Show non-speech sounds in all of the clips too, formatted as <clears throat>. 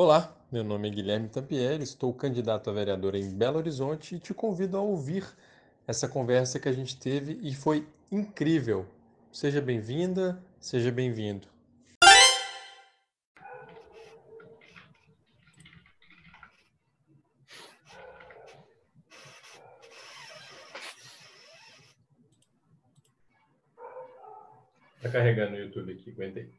Olá, meu nome é Guilherme Tampieri, estou candidato a vereador em Belo Horizonte e te convido a ouvir essa conversa que a gente teve e foi incrível. Seja bem-vinda, seja bem-vindo. Tá carregando o YouTube aqui, aguentei.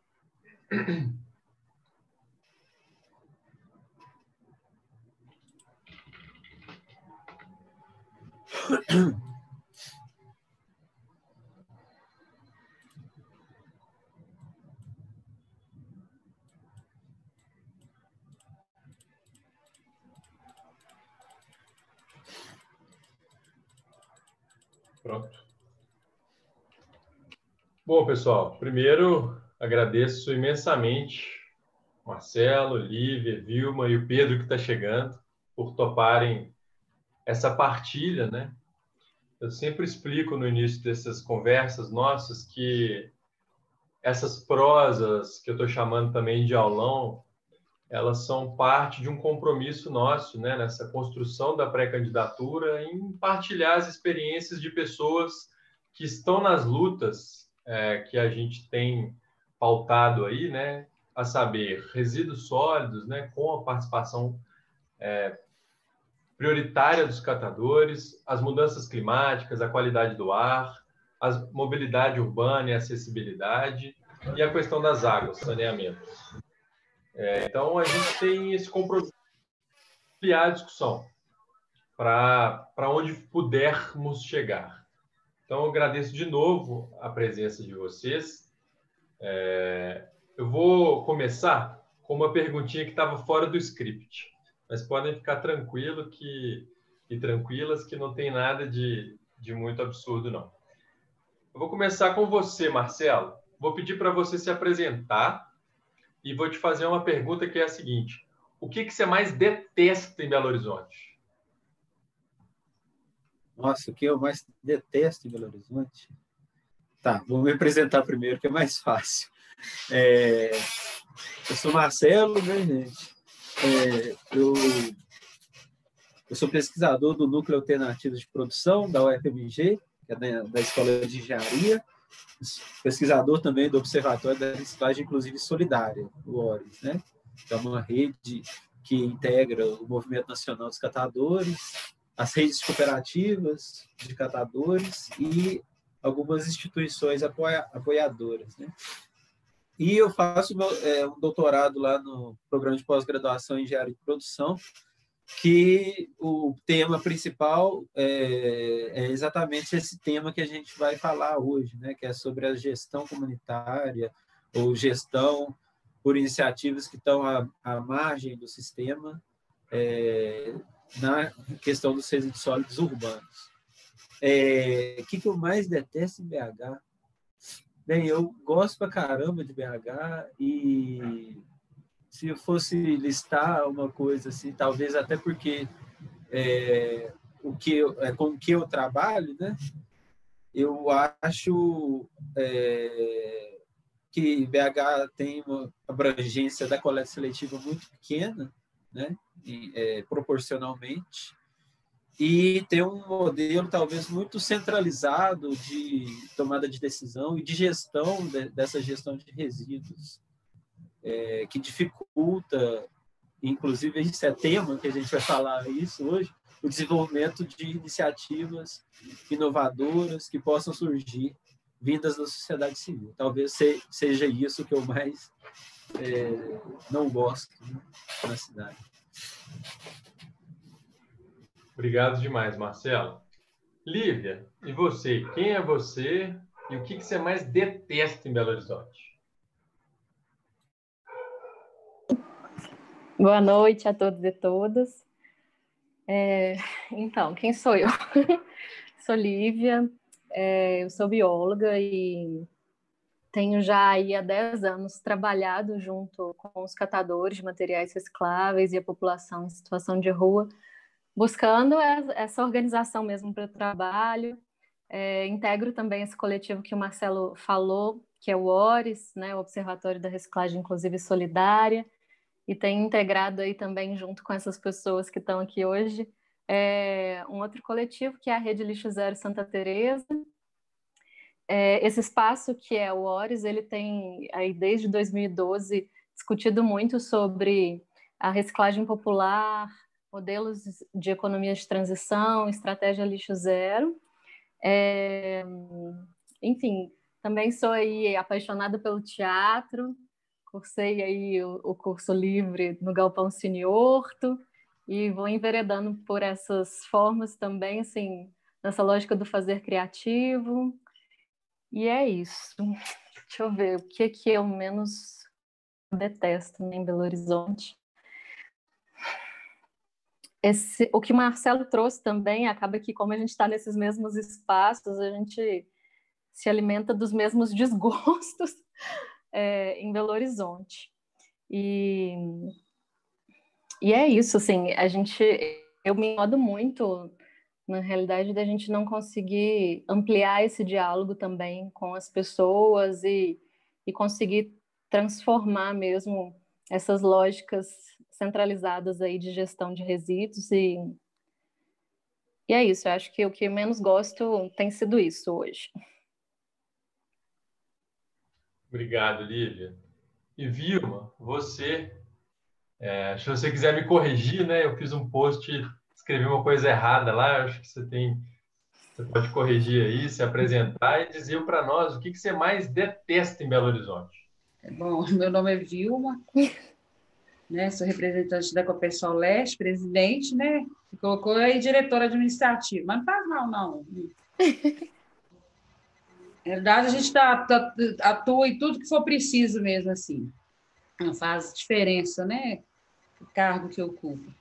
Pronto. Bom, pessoal, primeiro agradeço imensamente Marcelo, Lívia, Vilma e o Pedro que está chegando por toparem essa partilha, né? Eu sempre explico no início dessas conversas nossas que essas prosas que eu estou chamando também de aulão, elas são parte de um compromisso nosso, né, nessa construção da pré-candidatura, em partilhar as experiências de pessoas que estão nas lutas é, que a gente tem pautado aí, né, a saber, resíduos sólidos, né, com a participação é, prioritária dos catadores, as mudanças climáticas, a qualidade do ar, a mobilidade urbana e acessibilidade, e a questão das águas, saneamento. É, então, a gente tem esse compromisso de ampliar a discussão para onde pudermos chegar. Então, eu agradeço de novo a presença de vocês. É, eu vou começar com uma perguntinha que estava fora do script, mas podem ficar tranquilo que, e tranquilas que não tem nada de, de muito absurdo, não. Eu vou começar com você, Marcelo. Vou pedir para você se apresentar e vou te fazer uma pergunta que é a seguinte: o que, que você mais detesta em Belo Horizonte? Nossa, o que eu mais detesto em Belo Horizonte? Tá, vou me apresentar primeiro, que é mais fácil. É, eu sou Marcelo, né, gente? É, eu, eu sou pesquisador do Núcleo Alternativo de Produção da UFMG, é da, da Escola de Engenharia pesquisador também do Observatório da Reciclagem Inclusive Solidária, o ORIS, né? é uma rede que integra o Movimento Nacional dos Catadores, as redes cooperativas de catadores e algumas instituições apoia, apoiadoras, né? E eu faço meu, é, um doutorado lá no programa de pós-graduação em engenharia de produção, que o tema principal é, é, exatamente esse tema que a gente vai falar hoje, né? que é sobre a gestão comunitária ou gestão por iniciativas que estão à, à margem do sistema é, na questão dos resíduos sólidos urbanos. É, o que, que eu mais detesto em BH? Bem, eu gosto pra caramba de BH e se eu fosse listar uma coisa assim, talvez até porque é, o que eu, é, com que eu trabalho, né? Eu acho é, que BH tem uma abrangência da coleta seletiva muito pequena, né? E, é, proporcionalmente, e tem um modelo talvez muito centralizado de tomada de decisão e de gestão de, dessa gestão de resíduos é, que dificulta, inclusive esse é tema que a gente vai falar isso hoje, o desenvolvimento de iniciativas inovadoras que possam surgir vindas da sociedade civil. Talvez seja isso que eu mais é, não gosto né, na cidade. Obrigado demais, Marcelo. Lívia, e você? Quem é você e o que, que você mais detesta em Belo Horizonte? Boa noite a todos e todas. É, então, quem sou eu? <laughs> sou Lívia, é, eu sou bióloga e tenho já aí há 10 anos trabalhado junto com os catadores de materiais recicláveis e a população em situação de rua, buscando essa organização mesmo para o trabalho. É, integro também esse coletivo que o Marcelo falou, que é o ORIS, né, o Observatório da Reciclagem Inclusive Solidária, e tem integrado aí também junto com essas pessoas que estão aqui hoje é, um outro coletivo que é a Rede Lixo Zero Santa Teresa. É, esse espaço que é o ORES, ele tem aí desde 2012 discutido muito sobre a reciclagem popular, modelos de economia de transição, estratégia lixo zero. É, enfim, também sou aí apaixonada pelo teatro, cursei aí o, o curso livre no Galpão Cine Horto, e vou enveredando por essas formas também, assim, nessa lógica do fazer criativo. E é isso. Deixa eu ver, o que que eu menos detesto em Belo Horizonte? Esse, o que o Marcelo trouxe também acaba que, como a gente está nesses mesmos espaços, a gente se alimenta dos mesmos <laughs> desgostos é, em Belo Horizonte. E e é isso, assim, a gente, eu me incomodo muito, na realidade, da gente não conseguir ampliar esse diálogo também com as pessoas e, e conseguir transformar mesmo essas lógicas centralizadas aí de gestão de resíduos e e é isso, eu acho que o que menos gosto tem sido isso hoje. Obrigado, Lívia. E Vilma, você é, se você quiser me corrigir, né? Eu fiz um post, escrevi uma coisa errada lá. Acho que você tem, você pode corrigir aí, se apresentar e dizer para nós o que, que você mais detesta em Belo Horizonte. É bom, <laughs> meu nome é Vilma, né? Sou representante da Copesol Leste, presidente, né? Colocou aí diretora administrativa, mas não faz mal não. <laughs> Na verdade, a gente tá, tá, atua em tudo que for preciso mesmo, assim. Não faz diferença, né? o cargo que ocupa.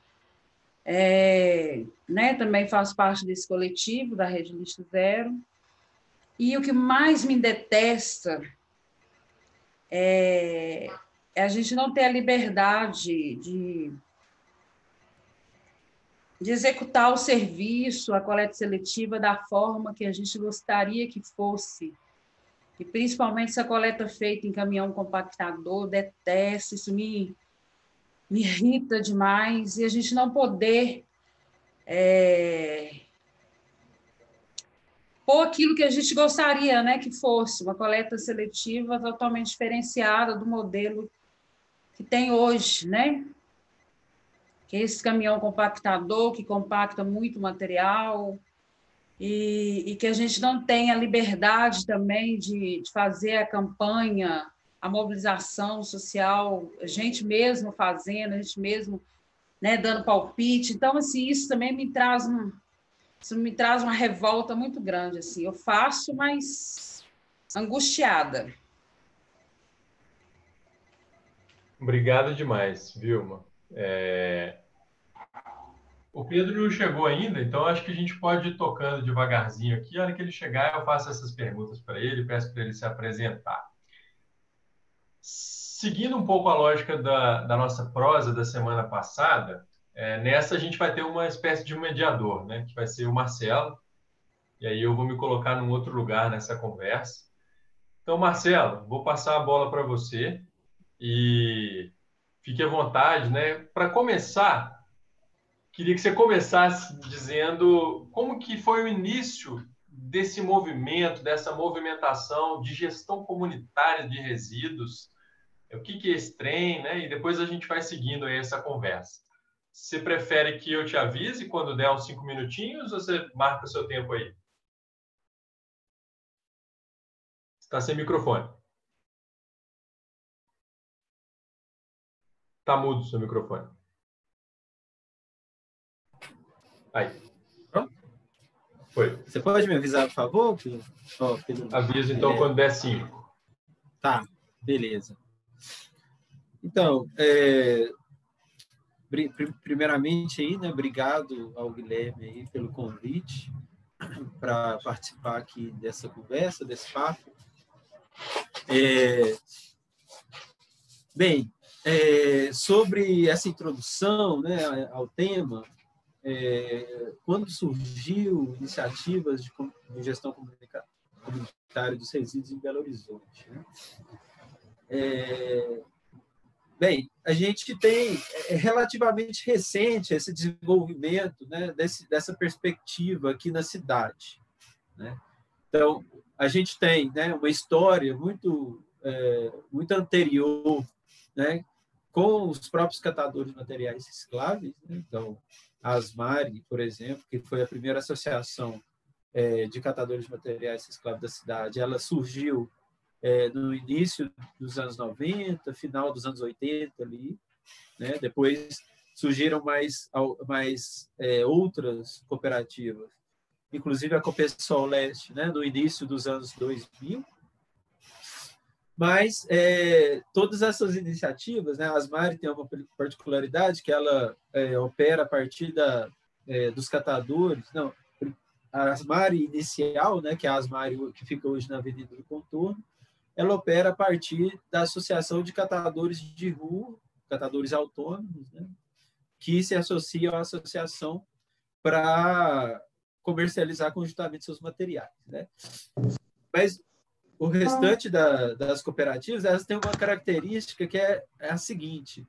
É, né, também faço parte desse coletivo da Rede Lista Zero. E o que mais me detesta é, é a gente não ter a liberdade de, de executar o serviço, a coleta seletiva da forma que a gente gostaria que fosse. E principalmente essa coleta feita em caminhão compactador, detesto, isso me, me irrita demais e a gente não poder é, pôr aquilo que a gente gostaria né, que fosse, uma coleta seletiva totalmente diferenciada do modelo que tem hoje, né? Que é esse caminhão compactador que compacta muito material e, e que a gente não tem a liberdade também de, de fazer a campanha a mobilização social, a gente mesmo fazendo, a gente mesmo né, dando palpite. Então, assim, isso também me traz um, isso me traz uma revolta muito grande. Assim, eu faço, mas angustiada. Obrigado demais, Vilma. É... O Pedro não chegou ainda, então acho que a gente pode ir tocando devagarzinho aqui. A hora que ele chegar, eu faço essas perguntas para ele, peço para ele se apresentar. Seguindo um pouco a lógica da, da nossa prosa da semana passada, é, nessa a gente vai ter uma espécie de mediador, né, que vai ser o Marcelo, e aí eu vou me colocar num outro lugar nessa conversa. Então, Marcelo, vou passar a bola para você e fique à vontade, né? Para começar, queria que você começasse dizendo como que foi o início desse movimento, dessa movimentação de gestão comunitária de resíduos o que, que é esse trem, né? E depois a gente vai seguindo aí essa conversa. Você prefere que eu te avise quando der uns cinco minutinhos ou você marca o seu tempo aí? Está sem microfone. Está mudo o seu microfone. Aí. Foi. Você pode me avisar, por favor? Oh, Aviso então é... quando der cinco. Tá, beleza. Então, é, primeiramente aí, né, obrigado ao Guilherme aí pelo convite <clears throat> para participar aqui dessa conversa, desse papo. É, bem, é, sobre essa introdução né, ao tema, é, quando surgiu iniciativas de, de gestão comunitária dos resíduos em Belo Horizonte. Né? É, Bem, a gente tem é, relativamente recente esse desenvolvimento né, desse, dessa perspectiva aqui na cidade. Né? Então, a gente tem né, uma história muito, é, muito anterior né, com os próprios catadores de materiais recicláveis. Né? Então, a Asmari, por exemplo, que foi a primeira associação é, de catadores de materiais recicláveis da cidade, ela surgiu é, no início dos anos 90, final dos anos 80 ali, né? Depois surgiram mais mais é, outras cooperativas, inclusive a Copesol Leste, né? No início dos anos 2000. Mas é, todas essas iniciativas, né? A Asmari tem uma particularidade que ela é, opera a partir da, é, dos catadores, não, a Asmari inicial, né, que é a Asmari que fica hoje na Avenida do Contorno, ela opera a partir da Associação de Catadores de Rua, catadores autônomos, né, que se associam à associação para comercializar conjuntamente seus materiais. Né? Mas o restante da, das cooperativas, elas têm uma característica que é, é a seguinte,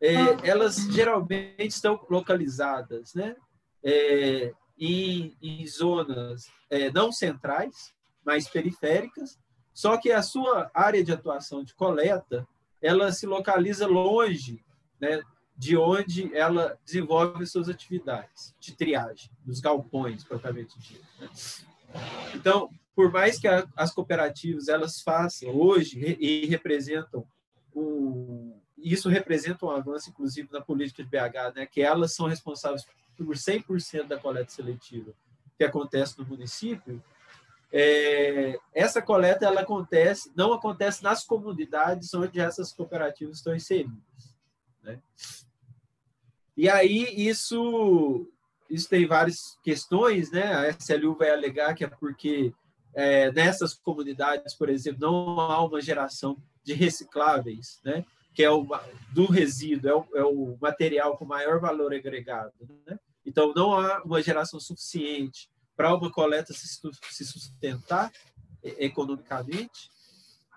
é, elas geralmente estão localizadas né, é, em, em zonas é, não centrais, mas periféricas, só que a sua área de atuação de coleta, ela se localiza longe né, de onde ela desenvolve suas atividades de triagem, dos galpões, propriamente dito. Né? Então, por mais que a, as cooperativas elas façam hoje e representam um, isso representa um avanço, inclusive, na política de BH, né, que elas são responsáveis por 100% da coleta seletiva que acontece no município, é, essa coleta ela acontece, não acontece nas comunidades onde essas cooperativas estão inseridas. Né? E aí isso, isso tem várias questões, né? A SLU vai alegar que é porque é, nessas comunidades, por exemplo, não há uma geração de recicláveis, né? que é o do resíduo, é o, é o material com maior valor agregado. Né? Então, não há uma geração suficiente para uma coleta se sustentar economicamente,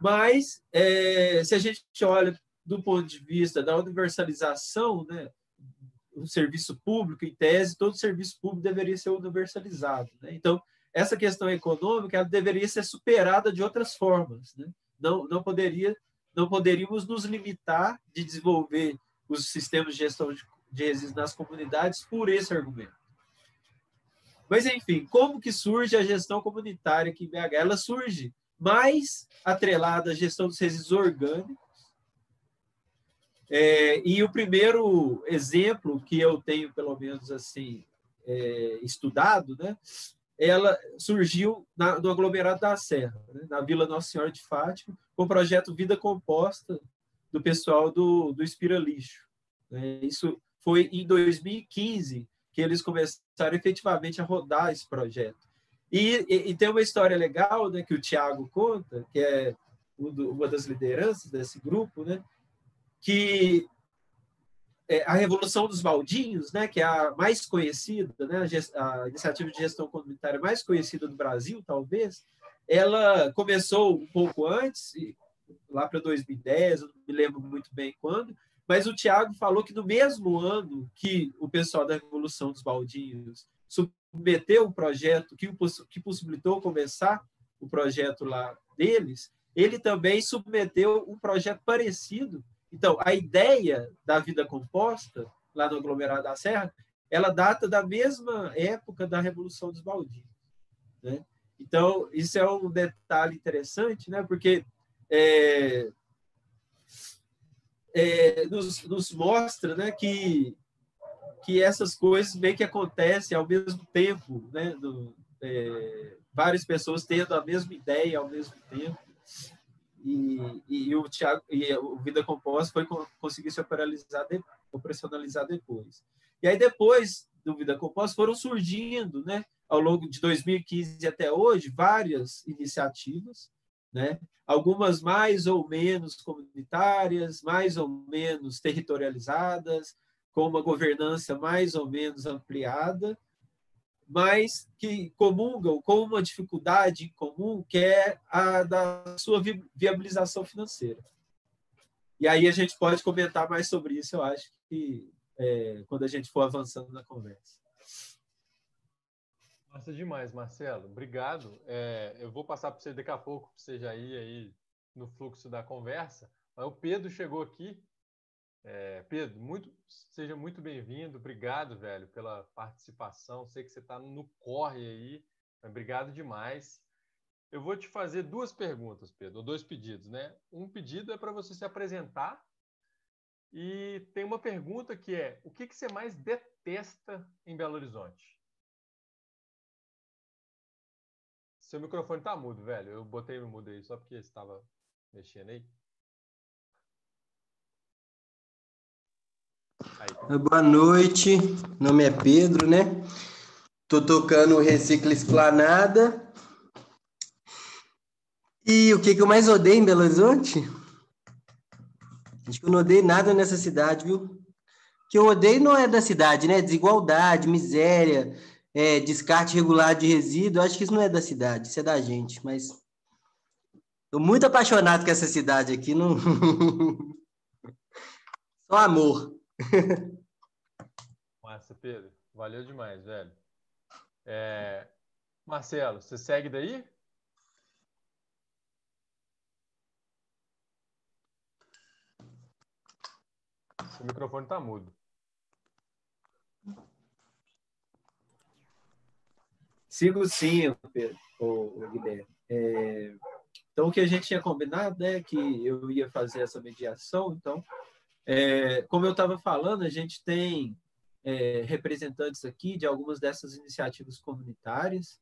mas é, se a gente olha do ponto de vista da universalização, né, o serviço público, em tese, todo serviço público deveria ser universalizado. Né? Então, essa questão econômica ela deveria ser superada de outras formas. Né? Não, não, poderia, não poderíamos nos limitar de desenvolver os sistemas de gestão de, de resíduos nas comunidades por esse argumento. Mas, enfim, como que surge a gestão comunitária aqui em BH? Ela surge mais atrelada à gestão dos resíduos orgânicos. É, e o primeiro exemplo que eu tenho, pelo menos assim, é, estudado, né, ela surgiu na, no aglomerado da Serra, né, na Vila Nossa Senhora de Fátima, com o projeto Vida Composta do pessoal do, do Espira Lixo. Né. Isso foi em 2015, que eles começaram efetivamente a rodar esse projeto. E, e, e tem uma história legal né, que o Tiago conta, que é uma das lideranças desse grupo, né, que é a Revolução dos Baldinhos, né, que é a mais conhecida, né, a iniciativa de gestão comunitária mais conhecida do Brasil, talvez, ela começou um pouco antes, lá para 2010, eu não me lembro muito bem quando, mas o Tiago falou que no mesmo ano que o pessoal da Revolução dos Baldinhos submeteu o projeto que, que possibilitou começar o projeto lá deles, ele também submeteu um projeto parecido. Então, a ideia da vida composta, lá no aglomerado da Serra, ela data da mesma época da Revolução dos Baldinhos. Né? Então, isso é um detalhe interessante, né? porque é, é, nos, nos, mostra né, que, que essas coisas meio que acontecem ao mesmo tempo, né, do, é, várias pessoas tendo a mesma ideia ao mesmo tempo. E, e, o Thiago, e o Vida Composta foi conseguir se operacionalizar, de, operacionalizar depois. E aí depois do Vida Composta foram surgindo, né, ao longo de 2015 até hoje, várias iniciativas né? algumas mais ou menos comunitárias, mais ou menos territorializadas, com uma governança mais ou menos ampliada, mas que comungam com uma dificuldade comum, que é a da sua viabilização financeira. E aí a gente pode comentar mais sobre isso, eu acho que é, quando a gente for avançando na conversa. Massa demais, Marcelo. Obrigado. É, eu vou passar para você daqui a pouco, para você já ir aí no fluxo da conversa. Mas o Pedro chegou aqui. É, Pedro, muito, seja muito bem-vindo. Obrigado, velho, pela participação. Sei que você está no corre aí. Obrigado demais. Eu vou te fazer duas perguntas, Pedro, ou dois pedidos, né? Um pedido é para você se apresentar e tem uma pergunta que é: o que, que você mais detesta em Belo Horizonte? Seu microfone tá mudo, velho. Eu botei mudo aí só porque estava mexendo aí. Boa noite, meu nome é Pedro, né? Tô tocando o Recicla Esplanada. E o que, que eu mais odeio em Belo Horizonte? Acho que eu não odeio nada nessa cidade, viu? O que eu odeio não é da cidade, né? Desigualdade, miséria, é, descarte regular de resíduo, acho que isso não é da cidade, isso é da gente, mas estou muito apaixonado com essa cidade aqui, não... <laughs> só amor. <laughs> Massa, Pedro, valeu demais, velho. É... Marcelo, você segue daí? O microfone está mudo. Sigo sim, Pedro, o, Guilherme. É, então, o que a gente tinha combinado é que eu ia fazer essa mediação. Então, é, como eu estava falando, a gente tem é, representantes aqui de algumas dessas iniciativas comunitárias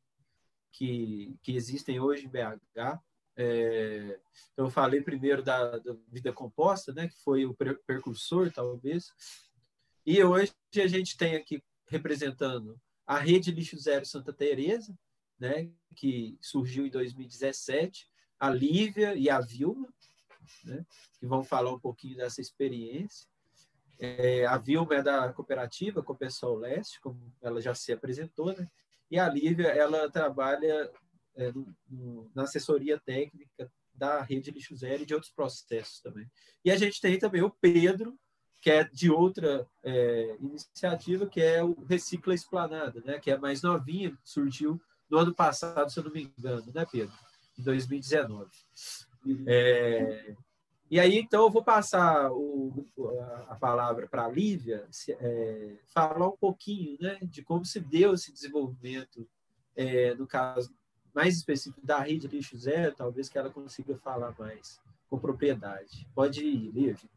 que, que existem hoje em BH. É, então, eu falei primeiro da, da, Vida Composta, né, que foi o precursor, talvez. E hoje a gente tem aqui representando a Rede Lixo Zero Santa Teresa, né, que surgiu em 2017, a Lívia e a Vilma, né, que vão falar um pouquinho dessa experiência. É, a Vilma é da cooperativa Copesol Leste, como ela já se apresentou, né, e a Lívia ela trabalha é, no, na assessoria técnica da Rede Lixo Zero e de outros processos também. E a gente tem também o Pedro, que é de outra é, iniciativa, que é o Recicla Esplanada, né? que é mais novinha, surgiu no ano passado, se eu não me engano, né, Pedro? Em 2019. É, e aí, então, eu vou passar o, a palavra para a Lívia, é, falar um pouquinho né, de como se deu esse desenvolvimento, é, no caso mais específico da rede lixo zero, talvez que ela consiga falar mais com propriedade. Pode ir, Lívia.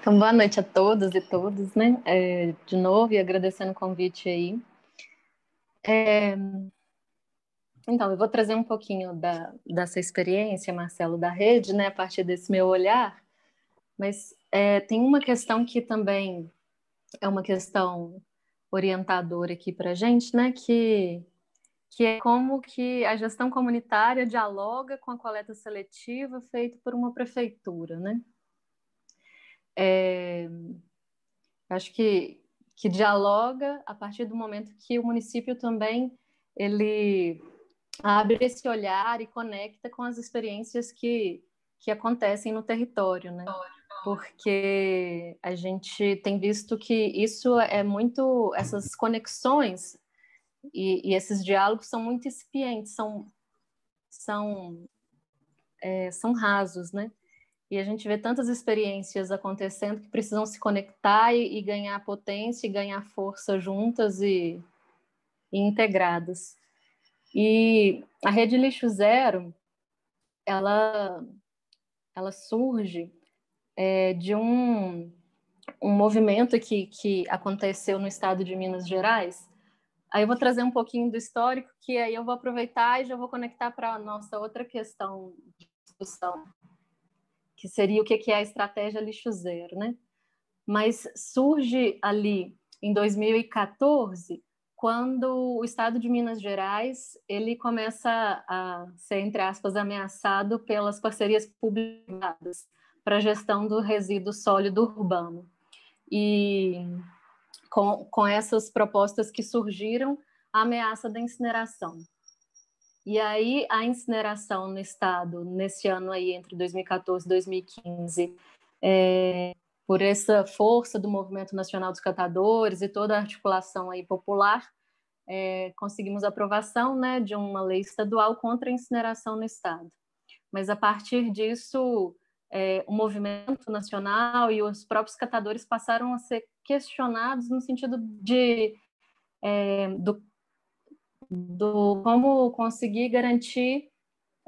Então, boa noite a todos e todas, né? É, de novo, e agradecendo o convite aí. É, então, eu vou trazer um pouquinho da, dessa experiência, Marcelo, da rede, né, a partir desse meu olhar, mas é, tem uma questão que também é uma questão orientadora aqui para a gente, né, que, que é como que a gestão comunitária dialoga com a coleta seletiva feita por uma prefeitura, né? é, acho que, que dialoga a partir do momento que o município também ele abre esse olhar e conecta com as experiências que, que acontecem no território, né? Porque a gente tem visto que isso é muito, essas conexões e, e esses diálogos são muito incipientes, são, são, é, são rasos, né? E a gente vê tantas experiências acontecendo que precisam se conectar e, e ganhar potência e ganhar força juntas e, e, integradas. E a Rede Lixo Zero, ela, ela surge é, de um, um movimento que, que aconteceu no estado de Minas Gerais. Aí eu vou trazer um pouquinho do histórico, que aí eu vou aproveitar e já vou conectar para a nossa outra questão de discussão, que seria o que é a estratégia lixo zero, né? Mas surge ali em 2014, quando o Estado de Minas Gerais ele começa a ser entre aspas ameaçado pelas parcerias públicas para gestão do resíduo sólido urbano e com, com essas propostas que surgiram a ameaça da incineração E aí a incineração no estado nesse ano aí entre 2014 e 2015, é, por essa força do movimento nacional dos catadores e toda a articulação aí popular, é, conseguimos aprovação né, de uma lei estadual contra a incineração no estado. Mas a partir disso, é, o movimento nacional e os próprios catadores passaram a ser questionados no sentido de é, do do como conseguir garantir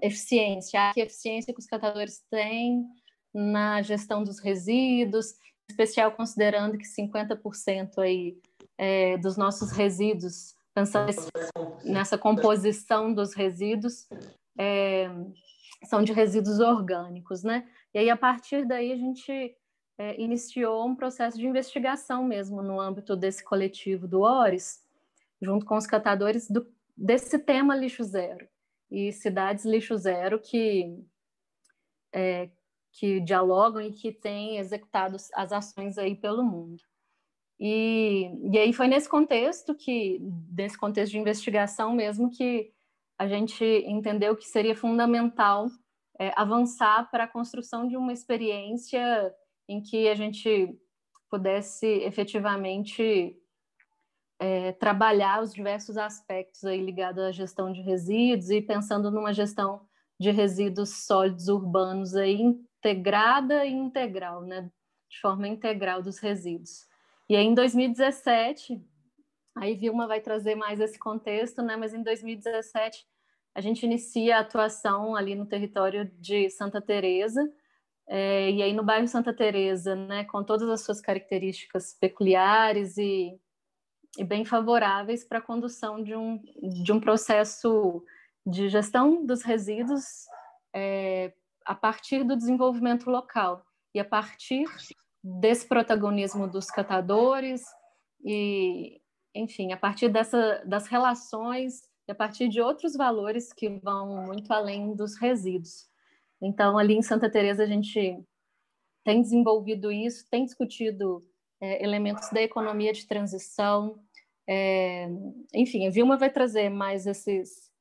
eficiência, que eficiência que os catadores têm na gestão dos resíduos, em especial considerando que 50% aí é, dos nossos resíduos, pensando nessa composição dos resíduos, é, são de resíduos orgânicos, né? E aí, a partir daí, a gente é, iniciou um processo de investigação mesmo no âmbito desse coletivo do ORES, junto com os catadores do, desse tema lixo zero e cidades lixo zero que é, que dialogam e que têm executado as ações aí pelo mundo. E, e aí foi nesse contexto que, nesse contexto de investigação mesmo, que a gente entendeu que seria fundamental é, avançar para a construção de uma experiência em que a gente pudesse efetivamente é, trabalhar os diversos aspectos aí ligados à gestão de resíduos e pensando numa gestão de resíduos sólidos urbanos aí integrada e integral, né, de forma integral dos resíduos. E aí em 2017, aí Vilma vai trazer mais esse contexto, né, mas em 2017 a gente inicia a atuação ali no território de Santa Teresa, é, e aí no bairro Santa Teresa, né, com todas as suas características peculiares e e bem favoráveis para a condução de um, de um processo de gestão dos resíduos é, a partir do desenvolvimento local e a partir desse protagonismo dos catadores e, enfim, a partir dessa, das relações e a partir de outros valores que vão muito além dos resíduos. Então, ali em Santa Teresa a gente tem desenvolvido isso, tem discutido é, elementos da economia de transição. É, enfim, a Vilma vai trazer mais esses,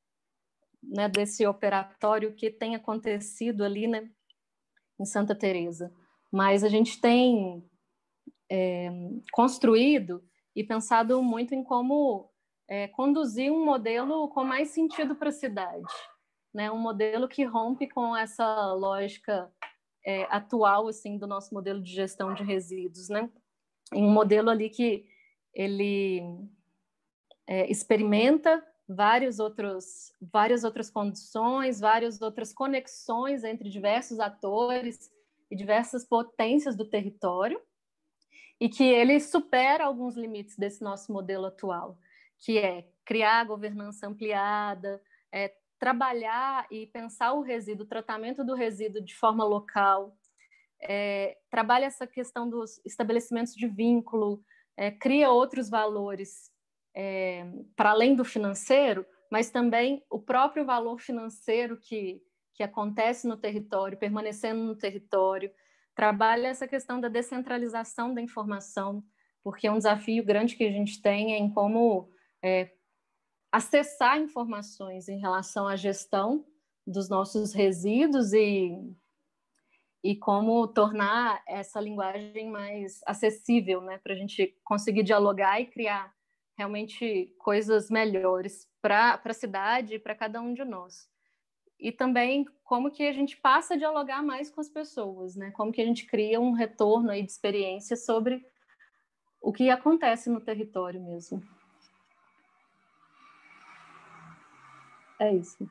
né, desse operatório que tem acontecido ali, né, em Santa Teresa. Mas a gente tem é, construído e pensado muito em como é, conduzir um modelo com mais sentido para a cidade, né? Um modelo que rompe com essa lógica é, atual assim do nosso modelo de gestão de resíduos, né? Em um modelo ali que ele é, experimenta vários outros, várias outras condições, várias outras conexões entre diversos atores e diversas potências do território, e que ele supera alguns limites desse nosso modelo atual, que é criar governança ampliada, é, trabalhar e pensar o resíduo, o tratamento do resíduo de forma local, é, trabalha essa questão dos estabelecimentos de vínculo, é, cria outros valores é, para além do financeiro, mas também o próprio valor financeiro que, que acontece no território, permanecendo no território, trabalha essa questão da descentralização da informação, porque é um desafio grande que a gente tem em como é, acessar informações em relação à gestão dos nossos resíduos e e como tornar essa linguagem mais acessível, né, para a gente conseguir dialogar e criar realmente coisas melhores para a cidade e para cada um de nós. E também como que a gente passa a dialogar mais com as pessoas, né? Como que a gente cria um retorno aí de experiência sobre o que acontece no território mesmo. É isso.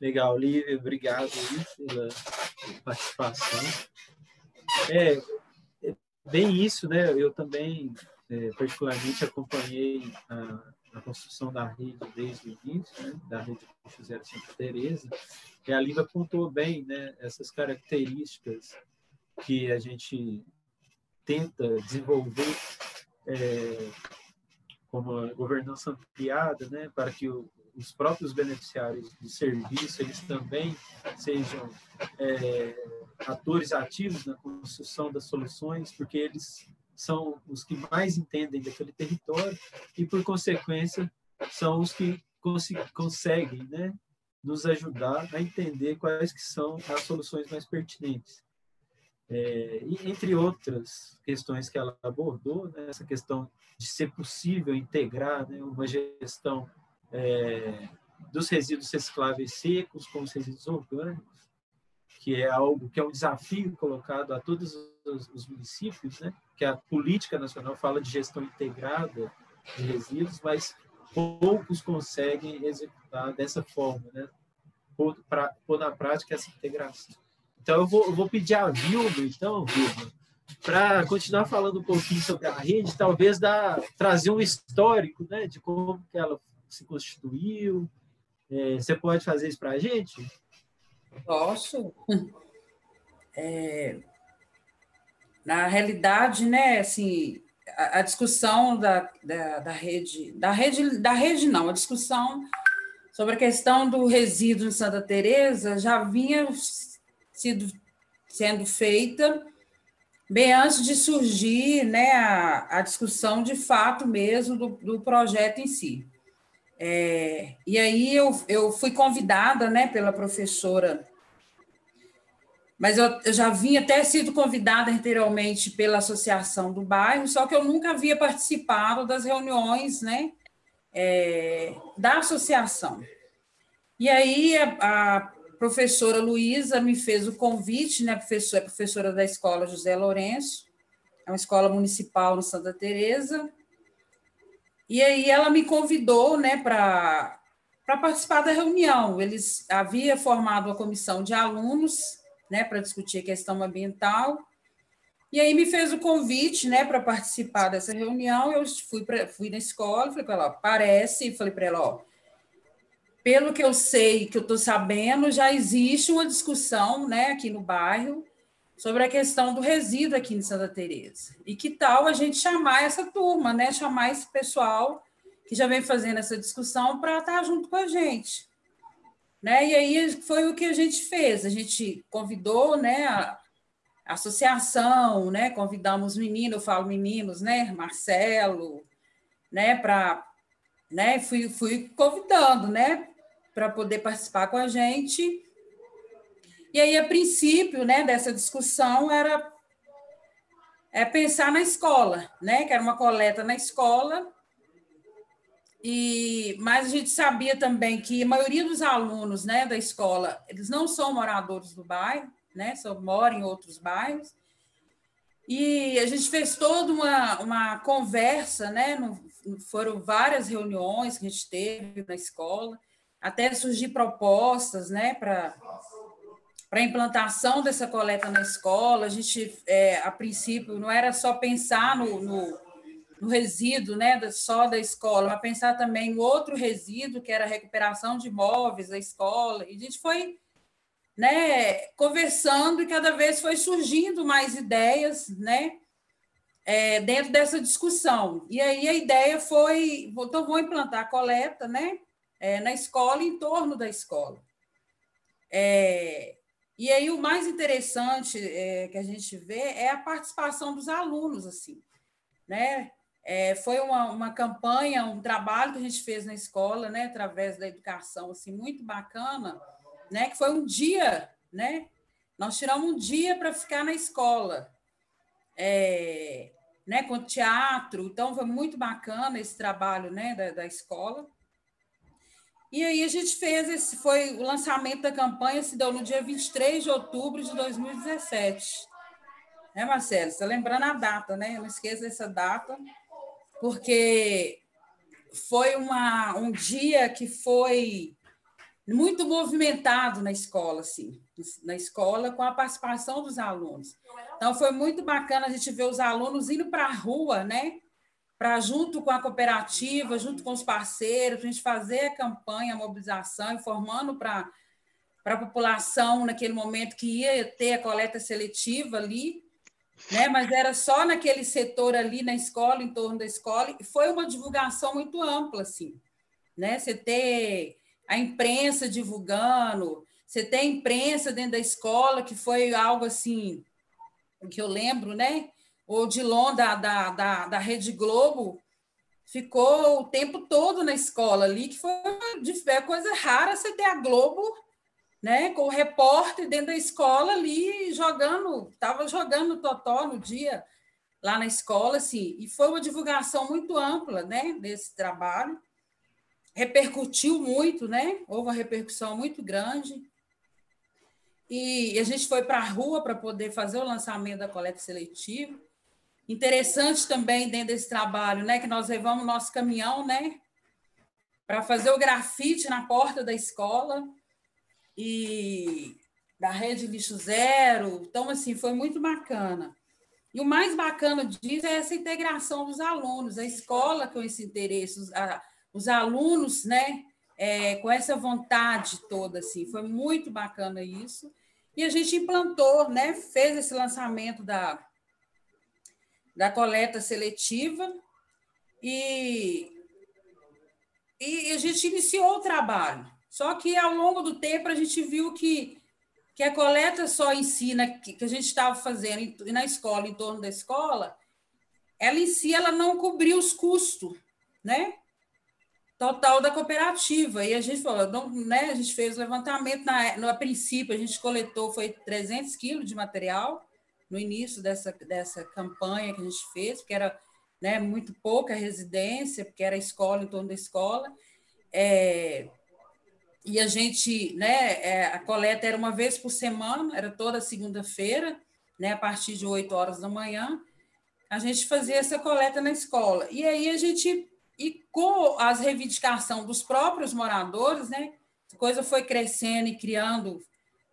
Legal, Lívia, obrigado pela participação. É, é bem isso, né? Eu também, é, particularmente, acompanhei a, a, construção da rede desde o início, né? da rede Puxo Zero Santa Teresa, e a Lívia apontou bem né? essas características que a gente tenta desenvolver é, como a governança ampliada, né, para que o, os próprios beneficiários do serviço eles também sejam é, atores ativos na construção das soluções, porque eles são os que mais entendem daquele território e, por consequência, são os que cons conseguem né, nos ajudar a entender quais que são as soluções mais pertinentes. É, e, entre outras questões que ela abordou, né, essa questão de ser possível integrar né, uma gestão é, dos resíduos recicláveis secos com os resíduos orgânicos, que é algo que é um desafio colocado a todos os, os municípios, né? que a política nacional fala de gestão integrada de resíduos, mas poucos conseguem executar dessa forma, né? pôr, pôr na prática essa integração. Então, eu vou, eu vou pedir a Vilma, então, Vilma, para continuar falando um pouquinho sobre a rede, talvez dar, trazer um histórico né, de como que ela se constituiu. É, você pode fazer isso para a gente? Posso. <laughs> É, na realidade, né, assim, a, a discussão da, da, da, rede, da rede, da rede não, a discussão sobre a questão do resíduo em Santa Teresa já vinha sido sendo feita bem antes de surgir né, a, a discussão de fato mesmo do, do projeto em si. É, e aí eu, eu fui convidada né, pela professora, mas eu, eu, já vinha até sido convidada anteriormente pela associação do bairro, só que eu nunca havia participado das reuniões né, é, da associação. E aí a, a professora Luísa me fez o convite, né, professora, professora da escola José Lourenço, é uma escola municipal no Santa Teresa, e aí ela me convidou, né, para para participar da reunião. Eles havia formado uma comissão de alunos, né, para discutir a questão ambiental. E aí me fez o convite, né, para participar dessa reunião. Eu fui para fui na escola, falei para ela, parece, falei para ela, ó, pelo que eu sei, que eu estou sabendo, já existe uma discussão, né, aqui no bairro sobre a questão do resíduo aqui em Santa Teresa. E que tal a gente chamar essa turma, né? Chamar esse pessoal que já vem fazendo essa discussão para estar junto com a gente. Né? E aí foi o que a gente fez. A gente convidou, né, a, a associação, né? Convidamos meninos, eu falo meninos, né? Marcelo, né, para né, fui, fui convidando, né, para poder participar com a gente. E aí, a princípio, né, dessa discussão era é pensar na escola, né, que era uma coleta na escola. E mas a gente sabia também que a maioria dos alunos, né, da escola, eles não são moradores do bairro, né, só moram em outros bairros. E a gente fez toda uma, uma conversa, né? No, foram várias reuniões que a gente teve na escola, até surgir propostas, né, para para a implantação dessa coleta na escola, a gente, é, a princípio, não era só pensar no, no, no resíduo né, só da escola, mas pensar também no outro resíduo, que era a recuperação de imóveis da escola, e a gente foi né, conversando e cada vez foi surgindo mais ideias, né, é, dentro dessa discussão. E aí a ideia foi, então vou implantar a coleta, né, é, na escola, em torno da escola. É, e aí o mais interessante é, que a gente vê é a participação dos alunos, assim, né? É, foi uma, uma campanha, um trabalho que a gente fez na escola, né, através da educação, assim, muito bacana, né, que foi um dia, né, nós tiramos um dia para ficar na escola, é, né, com teatro, então foi muito bacana esse trabalho, né, da, da escola, e aí a gente fez esse, foi o lançamento da campanha, se deu no dia 23 de outubro de 2017. Né, Marcelo? Você está lembrando a data, né? Eu não esqueça dessa data, porque foi uma, um dia que foi muito movimentado na escola, assim, na escola, com a participação dos alunos. Então, foi muito bacana a gente ver os alunos indo para a rua, né? Para, junto com a cooperativa, junto com os parceiros, a gente fazer a campanha, a mobilização, informando para a população naquele momento que ia ter a coleta seletiva ali, né? mas era só naquele setor ali na escola, em torno da escola, e foi uma divulgação muito ampla, assim, né? Você ter a imprensa divulgando, você ter a imprensa dentro da escola, que foi algo assim, que eu lembro, né? O Odilon da, da, da, da Rede Globo ficou o tempo todo na escola ali, que foi uma coisa rara você ter a Globo, né, com o repórter dentro da escola ali jogando, estava jogando totó no dia lá na escola, assim, e foi uma divulgação muito ampla, né, desse trabalho, repercutiu muito, né, houve uma repercussão muito grande, e a gente foi para a rua para poder fazer o lançamento da coleta seletiva, Interessante também dentro desse trabalho, né, que nós levamos nosso caminhão, né, para fazer o grafite na porta da escola e da rede lixo zero. Então, assim, foi muito bacana. E o mais bacana disso é essa integração dos alunos, a escola com esse interesse, os, a, os alunos, né, é, com essa vontade toda, assim, foi muito bacana isso. E a gente implantou, né, fez esse lançamento da, da coleta seletiva e, e a gente iniciou o trabalho. Só que ao longo do tempo a gente viu que, que a coleta só ensina que, que a gente estava fazendo na escola, em torno da escola, ela em si ela não cobriu os custos, né? Total da cooperativa. E a gente falou, não, né? A gente fez o levantamento na, no a princípio, a gente coletou foi 300 quilos de material no início dessa, dessa campanha que a gente fez, porque era né, muito pouca residência, porque era escola em torno da escola. É, e a gente, né, é, a coleta era uma vez por semana, era toda segunda-feira, né, a partir de 8 horas da manhã, a gente fazia essa coleta na escola. E aí a gente, e com as reivindicações dos próprios moradores, né, a coisa foi crescendo e criando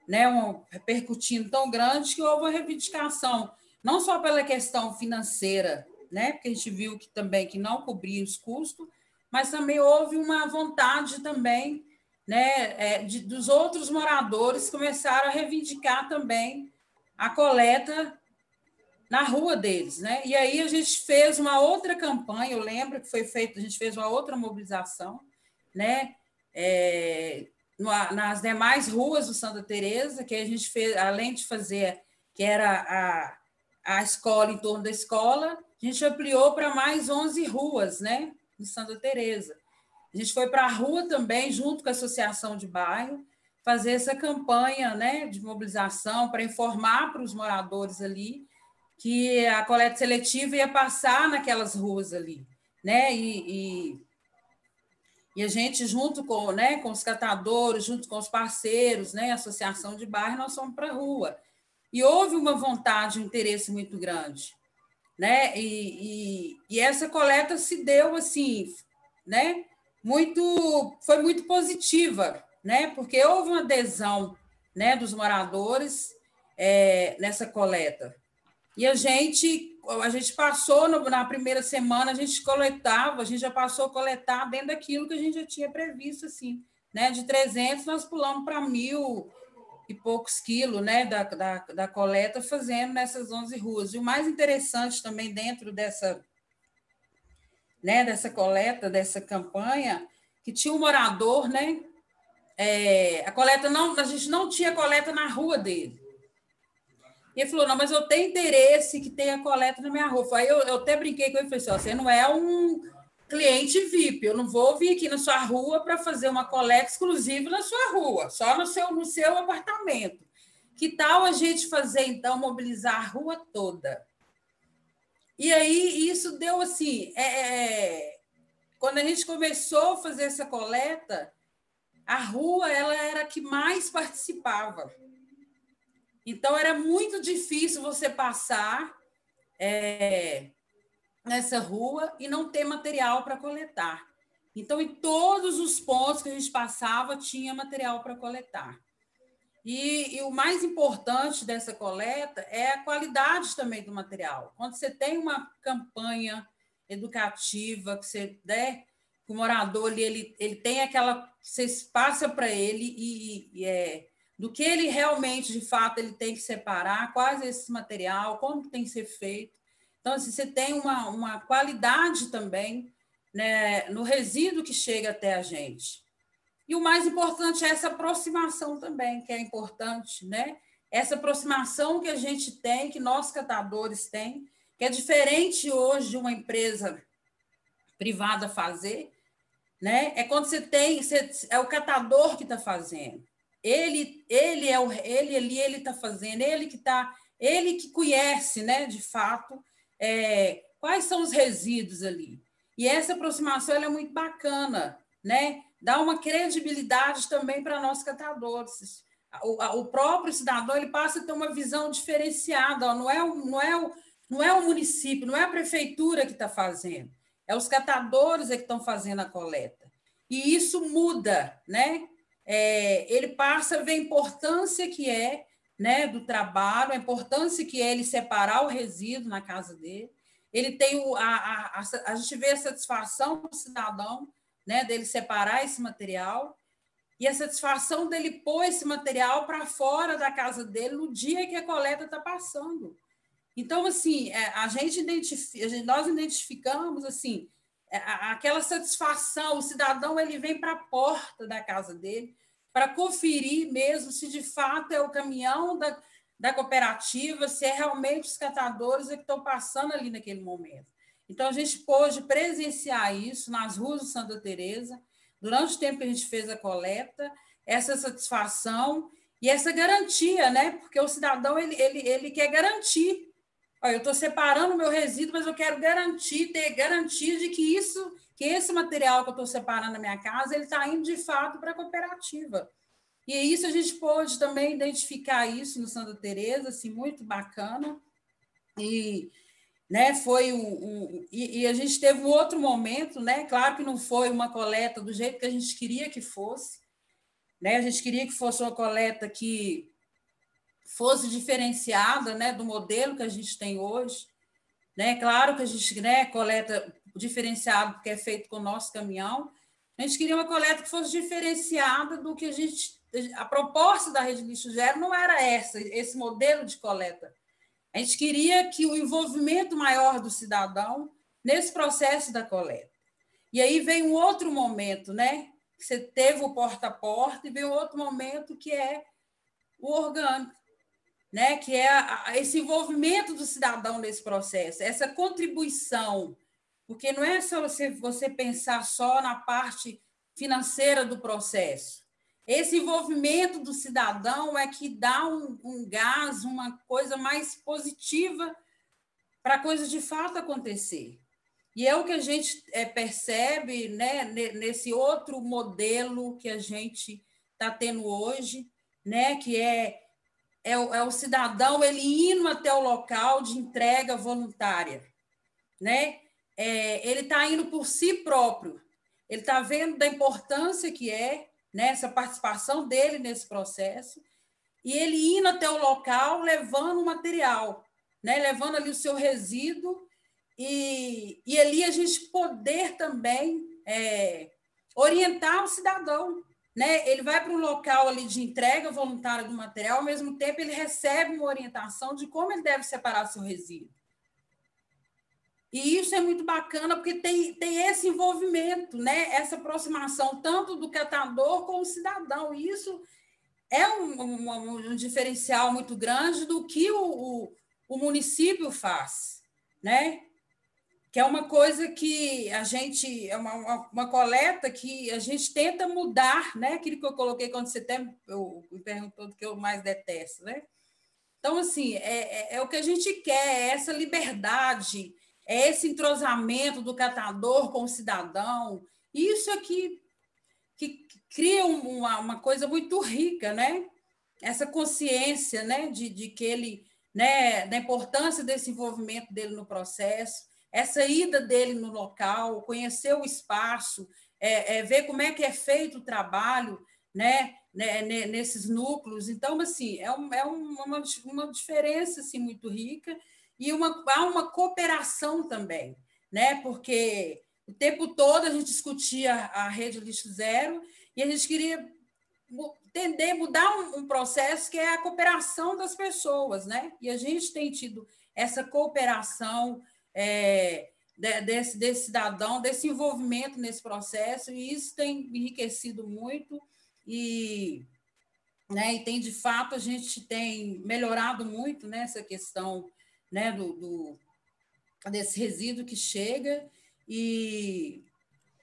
né, um, repercutindo tão grande que houve uma reivindicação, não só pela questão financeira, né, porque a gente viu que também que não cobria os custos, mas também houve uma vontade também né, é, de, dos outros moradores começaram a reivindicar também a coleta na rua deles, né? E aí a gente fez uma outra campanha, eu lembro que foi feita, a gente fez uma outra mobilização, né? É, nas demais ruas do Santa Teresa, que a gente fez, além de fazer, que era a, a escola em torno da escola, a gente ampliou para mais 11 ruas, né, em Santa Teresa. A gente foi para a rua também, junto com a associação de bairro, fazer essa campanha, né, de mobilização para informar para os moradores ali que a coleta seletiva ia passar naquelas ruas ali, né, e, e e a gente, junto com, né, com os catadores, junto com os parceiros, né, associação de bairro, nós fomos para a rua. E houve uma vontade, um interesse muito grande. Né? E, e, e, essa coleta se deu assim, né? Muito, foi muito positiva, né? Porque houve uma adesão, né, dos moradores é, nessa coleta. E a gente a gente passou no, na primeira semana, a gente coletava, a gente já passou a coletar dentro daquilo que a gente já tinha previsto, assim, né? De 300, nós pulamos para mil e poucos quilos, né? Da, da, da coleta, fazendo nessas 11 ruas. E o mais interessante também dentro dessa, né? Dessa coleta, dessa campanha, que tinha um morador, né? É, a coleta não, a gente não tinha coleta na rua dele. E ele falou: não, mas eu tenho interesse que tenha coleta na minha rua. Aí eu, eu até brinquei com ele falei assim: você não é um cliente VIP, eu não vou vir aqui na sua rua para fazer uma coleta exclusiva na sua rua, só no seu, no seu apartamento. Que tal a gente fazer, então, mobilizar a rua toda? E aí isso deu assim. É, é, quando a gente começou a fazer essa coleta, a rua ela era a que mais participava. Então, era muito difícil você passar é, nessa rua e não ter material para coletar. Então, em todos os pontos que a gente passava, tinha material para coletar. E, e, o mais importante dessa coleta é a qualidade também do material. Quando você tem uma campanha educativa, que você der, né, o morador ele, ele tem aquela. Você passa para ele e, e é, do que ele realmente, de fato, ele tem que separar, quais é esse material, como tem que ser feito. Então, assim, você tem uma, uma qualidade também né, no resíduo que chega até a gente. E o mais importante é essa aproximação também, que é importante, né? Essa aproximação que a gente tem, que nós catadores tem, que é diferente hoje de uma empresa privada fazer, né? É quando você tem, você, é o catador que está fazendo. Ele, ele é o, ele ali, ele está fazendo, ele que está, ele que conhece, né? De fato, é, quais são os resíduos ali. E essa aproximação é muito bacana, né? Dá uma credibilidade também para nós catadores. O, o, próprio cidadão ele passa a ter uma visão diferenciada, ó, não, é o, não, é o, não é o município, não é a prefeitura que está fazendo, é os catadores é que estão fazendo a coleta. E isso muda, né? É, ele passa a ver a importância que é né, do trabalho, a importância que é ele separar o resíduo na casa dele. Ele tem o, a, a, a, a gente vê a satisfação do cidadão, né, dele separar esse material e a satisfação dele pôr esse material para fora da casa dele no dia que a coleta está passando. Então, assim, é, a gente identifica, nós identificamos assim aquela satisfação, o cidadão ele vem para a porta da casa dele para conferir mesmo se de fato é o caminhão da, da cooperativa, se é realmente os catadores que estão passando ali naquele momento. Então, a gente pôde presenciar isso nas ruas de Santa Teresa, durante o tempo que a gente fez a coleta, essa satisfação e essa garantia, né? Porque o cidadão ele, ele, ele quer garantir Olha, eu estou separando o meu resíduo, mas eu quero garantir, ter garantia de que isso, que esse material que eu estou separando na minha casa, ele está indo de fato para a cooperativa. E isso a gente pôde também identificar isso no Santa Teresa, assim, muito bacana. E né, foi um, um e, e, a gente teve um outro momento, né? Claro que não foi uma coleta do jeito que a gente queria que fosse, né? A gente queria que fosse uma coleta que fosse diferenciada né, do modelo que a gente tem hoje. Né? Claro que a gente né, coleta diferenciado porque é feito com o nosso caminhão. A gente queria uma coleta que fosse diferenciada do que a gente. A proposta da rede lixo zero não era essa, esse modelo de coleta. A gente queria que o envolvimento maior do cidadão nesse processo da coleta. E aí vem um outro momento, né? Você teve o porta a porta e vem outro momento que é o orgânico né, que é a, esse envolvimento do cidadão nesse processo, essa contribuição, porque não é só você, você pensar só na parte financeira do processo. Esse envolvimento do cidadão é que dá um, um gás, uma coisa mais positiva para a coisa de fato acontecer. E é o que a gente é, percebe né, nesse outro modelo que a gente está tendo hoje, né, que é é o, é o cidadão ele indo até o local de entrega voluntária, né? É, ele está indo por si próprio, ele está vendo da importância que é né, essa participação dele nesse processo, e ele indo até o local levando o material, né, levando ali o seu resíduo, e, e ali a gente poder também é, orientar o cidadão, né? Ele vai para um local ali de entrega voluntária do material, ao mesmo tempo ele recebe uma orientação de como ele deve separar seu resíduo. E isso é muito bacana porque tem, tem esse envolvimento, né? essa aproximação tanto do catador como do cidadão. E isso é um, um, um diferencial muito grande do que o, o, o município faz. Né? Que é uma coisa que a gente, é uma, uma, uma, coleta que a gente tenta mudar, né? Aquilo que eu coloquei quando você até eu, me perguntou do que eu mais detesto, né? Então, assim, é, é, é, o que a gente quer, é essa liberdade, é esse entrosamento do catador com o cidadão. Isso aqui que cria uma, uma coisa muito rica, né? Essa consciência, né? De, de que ele, né? Da importância desse envolvimento dele no processo essa ida dele no local, conhecer o espaço, é, é, ver como é que é feito o trabalho né, né, nesses núcleos. Então, assim, é, um, é uma, uma diferença assim, muito rica e uma, há uma cooperação também, né? porque o tempo todo a gente discutia a rede lixo zero e a gente queria entender, mudar um, um processo que é a cooperação das pessoas, né? E a gente tem tido essa cooperação, é, desse, desse cidadão, desse envolvimento nesse processo, e isso tem enriquecido muito, e, né, e tem, de fato, a gente tem melhorado muito nessa questão né, do, do, desse resíduo que chega, E,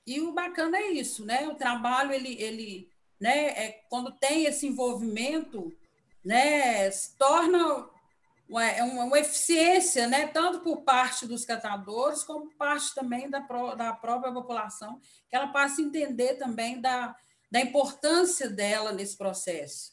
e o bacana é isso, né? O trabalho, ele, ele né, é, quando tem esse envolvimento, né, torna uma, é uma, uma, eficiência, né, tanto por parte dos catadores, como por parte também da, da própria população, que ela passa a entender também da, da importância dela nesse processo.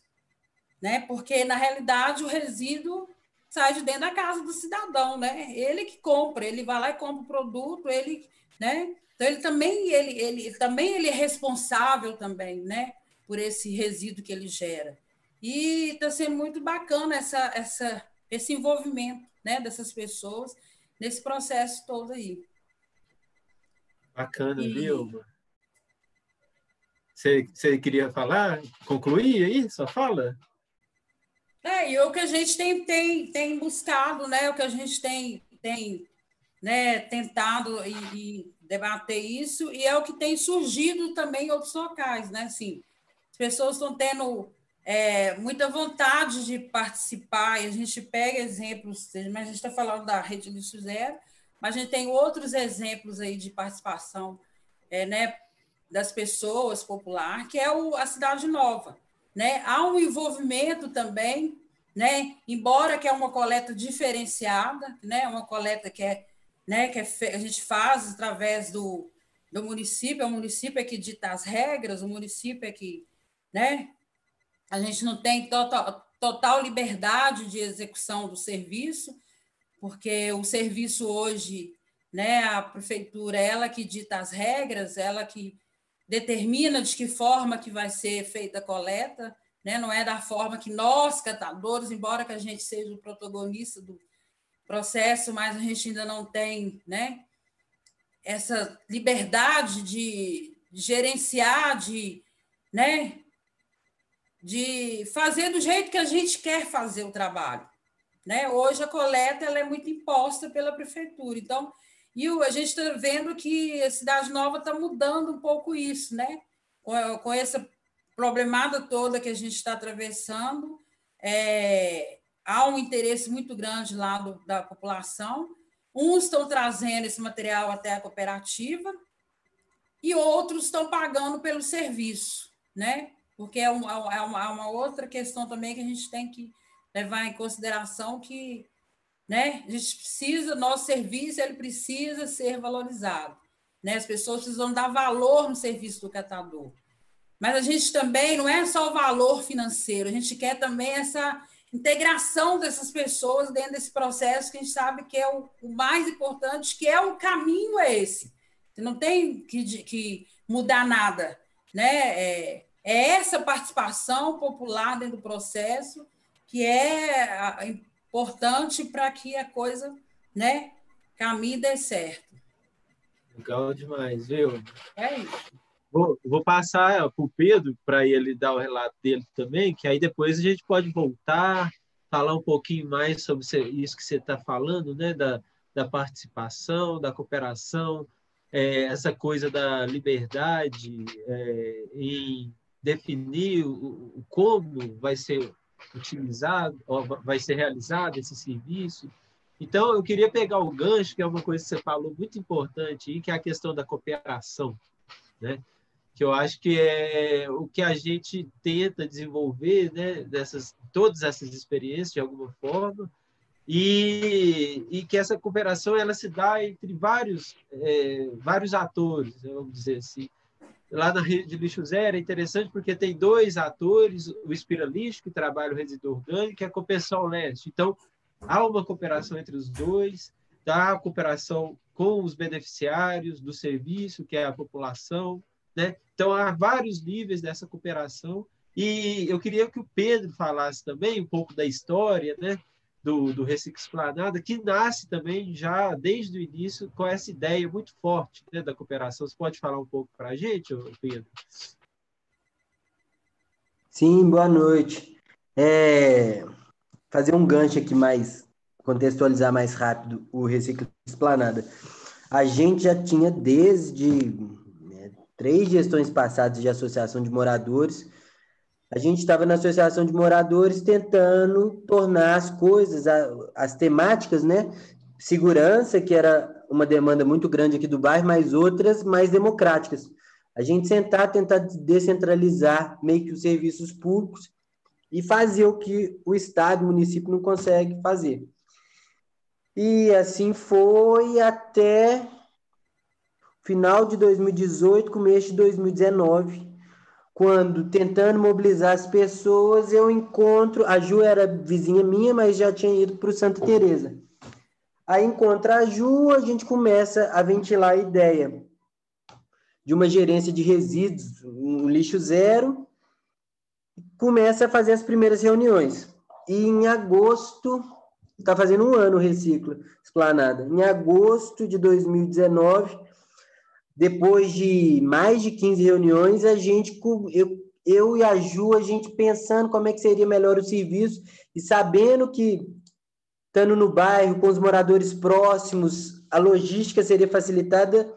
Né? Porque, na realidade, o resíduo sai de dentro da casa do cidadão, né? Ele que compra, ele vai lá e compra o produto, ele, né? Então ele também ele, ele também ele é responsável também, né, por esse resíduo que ele gera. E está sendo muito bacana essa essa esse envolvimento, né, dessas pessoas nesse processo todo aí. Bacana, e... viu? Você, você queria falar? Concluir aí? Só fala? É, e o que a gente tem, tem, tem buscado, né? O que a gente tem, tem né, tentado e, e debater isso, e é o que tem surgido também em outros locais, né? Assim, as pessoas estão tendo é, muita vontade de participar, e a gente pega exemplos, mas a gente está falando da Rede Lixo Zero, mas a gente tem outros exemplos aí de participação é, né, das pessoas popular, que é o, a Cidade Nova. Né? Há um envolvimento também, né? embora que é uma coleta diferenciada, né? uma coleta que, é, né? que é, a gente faz através do, do município, é o município é que dita as regras, o município é que né? A gente não tem total, total liberdade de execução do serviço, porque o serviço hoje, né, a prefeitura, ela que dita as regras, ela que determina de que forma que vai ser feita a coleta, né? não é da forma que nós, catadores, embora que a gente seja o protagonista do processo, mas a gente ainda não tem né? essa liberdade de gerenciar, de, né? De fazer do jeito que a gente quer fazer o trabalho. Né? Hoje a coleta ela é muito imposta pela prefeitura, então e a gente está vendo que a Cidade Nova está mudando um pouco isso, né? Com, com essa problemada toda que a gente está atravessando, é, há um interesse muito grande lá do, da população. Uns estão trazendo esse material até a cooperativa e outros estão pagando pelo serviço, né? Porque é uma, é uma, é uma outra questão também que a gente tem que levar em consideração que né? A gente precisa, nosso serviço ele precisa ser valorizado, né? As pessoas precisam dar valor no serviço do catador. Mas a gente também não é só o valor financeiro, a gente quer também essa integração dessas pessoas dentro desse processo que a gente sabe que é o, o mais importante, que é o caminho é esse. Você não tem que, que mudar nada, né? É, é essa participação popular dentro do processo que é importante para que a coisa, né, caminhe dê certo. Legal demais, viu? É isso. Vou, vou passar para o Pedro para ele dar o relato dele também, que aí depois a gente pode voltar, falar um pouquinho mais sobre isso que você está falando, né, da, da participação, da cooperação, é, essa coisa da liberdade é, em definir o, como vai ser utilizado, vai ser realizado esse serviço. Então, eu queria pegar o gancho, que é uma coisa que você falou muito importante, que é a questão da cooperação, né? que eu acho que é o que a gente tenta desenvolver, né? Dessas, todas essas experiências, de alguma forma, e, e que essa cooperação ela se dá entre vários, é, vários atores, vamos dizer assim lá na rede de lixo zero é interessante porque tem dois atores, o Espira Lixo, que trabalha o resíduo orgânico, e a Compensão Leste. Então, há uma cooperação entre os dois, há a cooperação com os beneficiários do serviço, que é a população. Né? Então, há vários níveis dessa cooperação. E eu queria que o Pedro falasse também um pouco da história, né? Do, do Recife Esplanada, que nasce também já desde o início com essa ideia muito forte né, da cooperação. Você pode falar um pouco para a gente, Pedro? Sim, boa noite. É, fazer um gancho aqui mais, contextualizar mais rápido o Reciclo Esplanada. A gente já tinha desde né, três gestões passadas de associação de moradores a gente estava na associação de moradores tentando tornar as coisas, as temáticas, né? Segurança, que era uma demanda muito grande aqui do bairro, mas outras mais democráticas. A gente sentar, tentar descentralizar meio que os serviços públicos e fazer o que o Estado, o município não consegue fazer. E assim foi até final de 2018, começo de 2019, quando tentando mobilizar as pessoas, eu encontro, a Ju era vizinha minha, mas já tinha ido para o Santa Teresa. Aí encontra a Ju, a gente começa a ventilar a ideia de uma gerência de resíduos, um lixo zero, começa a fazer as primeiras reuniões. E em agosto, está fazendo um ano o Recicla Esplanada, em agosto de 2019, depois de mais de 15 reuniões, a gente, eu, eu e a Ju, a gente pensando como é que seria melhor o serviço e sabendo que, estando no bairro, com os moradores próximos, a logística seria facilitada,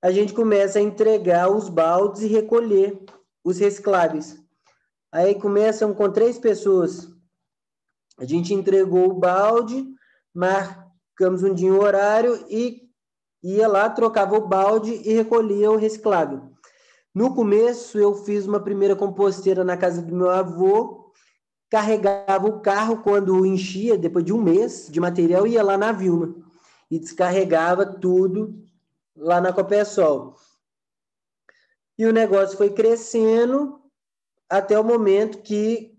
a gente começa a entregar os baldes e recolher os recicláveis. Aí começam com três pessoas. A gente entregou o balde, marcamos um dia um horário e ia lá, trocava o balde e recolhia o reciclável. No começo, eu fiz uma primeira composteira na casa do meu avô, carregava o carro quando enchia, depois de um mês de material, ia lá na Vilma e descarregava tudo lá na Copesol. E o negócio foi crescendo até o momento que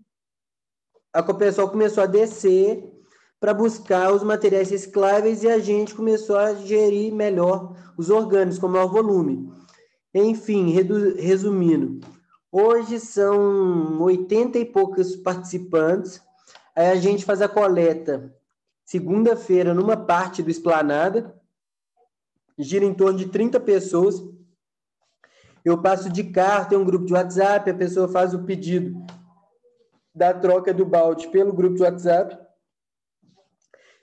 a Copesol começou a descer para buscar os materiais recicláveis e a gente começou a gerir melhor os orgânicos com maior volume. Enfim, resumindo, hoje são 80 e poucos participantes. Aí a gente faz a coleta segunda-feira numa parte do Esplanada, gira em torno de 30 pessoas. Eu passo de carro, tem um grupo de WhatsApp, a pessoa faz o pedido da troca do balde pelo grupo de WhatsApp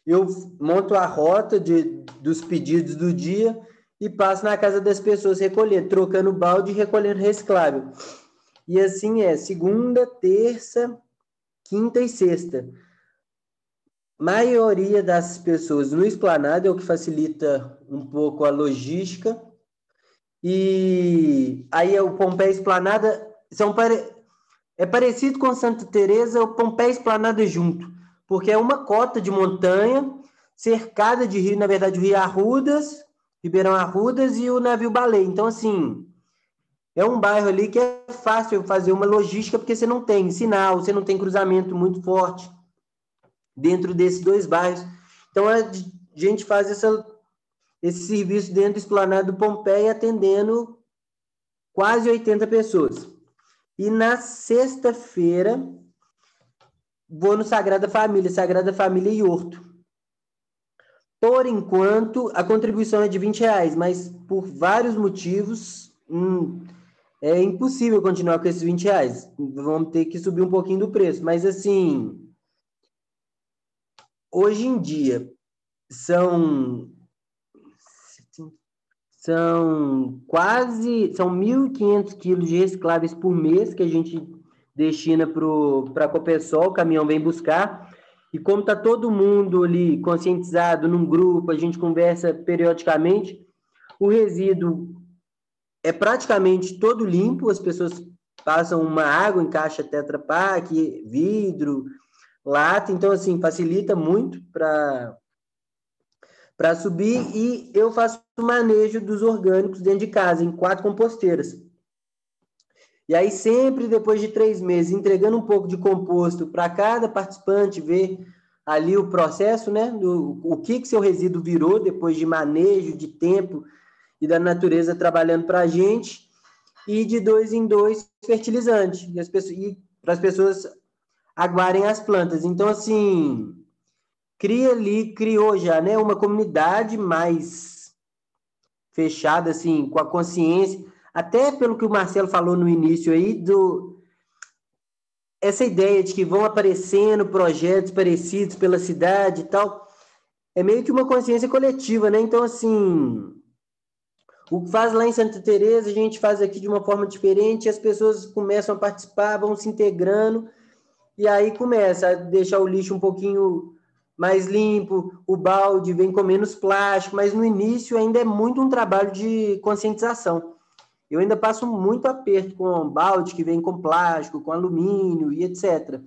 eu monto a rota de, dos pedidos do dia e passo na casa das pessoas recolhendo, trocando balde e recolhendo reciclável. E assim é, segunda, terça, quinta e sexta. Maioria das pessoas no esplanado é o que facilita um pouco a logística. E aí o Pompeia Esplanada são pare... é parecido com Santa Teresa, o Pompeia Esplanada junto porque é uma cota de montanha cercada de rio, na verdade, o Rio Arrudas, Ribeirão Arrudas e o navio Baleia. Então, assim, é um bairro ali que é fácil fazer uma logística, porque você não tem sinal, você não tem cruzamento muito forte dentro desses dois bairros. Então, a gente faz essa, esse serviço dentro do Esplanado do Pompeia, atendendo quase 80 pessoas. E na sexta-feira, vou no Sagrada Família, Sagrada Família e Horto. Por enquanto, a contribuição é de 20 reais, mas por vários motivos hum, é impossível continuar com esses 20 reais. Vamos ter que subir um pouquinho do preço. Mas, assim, hoje em dia, são são quase são 1.500 quilos de recicláveis por mês que a gente destina para a Copesol, o caminhão vem buscar. E como está todo mundo ali conscientizado num grupo, a gente conversa periodicamente, o resíduo é praticamente todo limpo, as pessoas passam uma água em caixa Tetra Pak, vidro, lata, então assim, facilita muito para para subir e eu faço o manejo dos orgânicos dentro de casa, em quatro composteiras. E aí, sempre depois de três meses, entregando um pouco de composto para cada participante ver ali o processo, né? Do, o que, que seu resíduo virou depois de manejo, de tempo e da natureza trabalhando para a gente. E de dois em dois, fertilizante. E, as pessoas, e para as pessoas aguarem as plantas. Então, assim, cria ali, criou já, né? Uma comunidade mais fechada, assim, com a consciência até pelo que o Marcelo falou no início aí, do essa ideia de que vão aparecendo projetos parecidos pela cidade e tal, é meio que uma consciência coletiva, né? Então, assim, o que faz lá em Santa Teresa, a gente faz aqui de uma forma diferente, as pessoas começam a participar, vão se integrando, e aí começa a deixar o lixo um pouquinho mais limpo, o balde vem com menos plástico, mas no início ainda é muito um trabalho de conscientização. Eu ainda passo muito aperto com balde que vem com plástico, com alumínio e etc.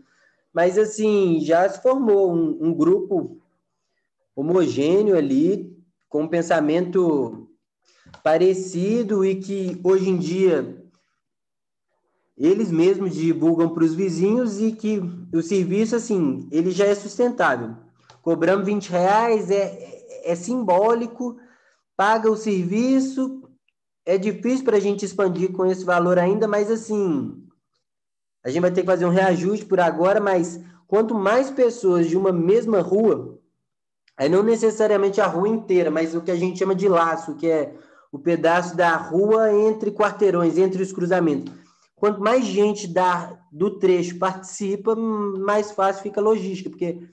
Mas assim, já se formou um, um grupo homogêneo ali, com um pensamento parecido e que hoje em dia eles mesmos divulgam para os vizinhos e que o serviço, assim, ele já é sustentável. Cobramos 20 reais, é, é simbólico, paga o serviço, é difícil para a gente expandir com esse valor ainda, mas assim, a gente vai ter que fazer um reajuste por agora, mas quanto mais pessoas de uma mesma rua, aí não necessariamente a rua inteira, mas o que a gente chama de laço, que é o pedaço da rua entre quarteirões, entre os cruzamentos. Quanto mais gente da, do trecho participa, mais fácil fica a logística, porque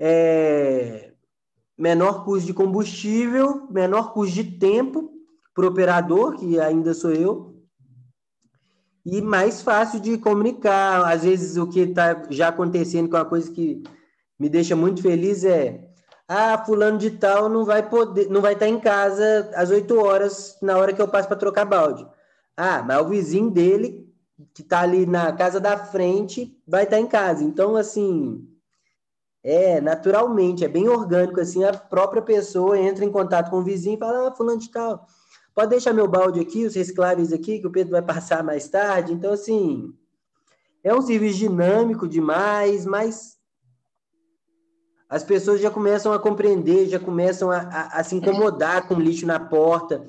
é menor custo de combustível, menor custo de tempo para o operador, que ainda sou eu, e mais fácil de comunicar. Às vezes, o que está já acontecendo, que é uma coisa que me deixa muito feliz, é ah, fulano de tal não vai poder, não vai estar em casa às 8 horas na hora que eu passo para trocar balde. Ah, mas o vizinho dele que está ali na casa da frente vai estar em casa. Então, assim, é naturalmente, é bem orgânico assim, a própria pessoa entra em contato com o vizinho e fala: "Ah, fulano de tal, pode deixar meu balde aqui, os recicláveis aqui que o Pedro vai passar mais tarde". Então, assim, é um serviço dinâmico demais, mas as pessoas já começam a compreender, já começam a, a, a, se incomodar com lixo na porta.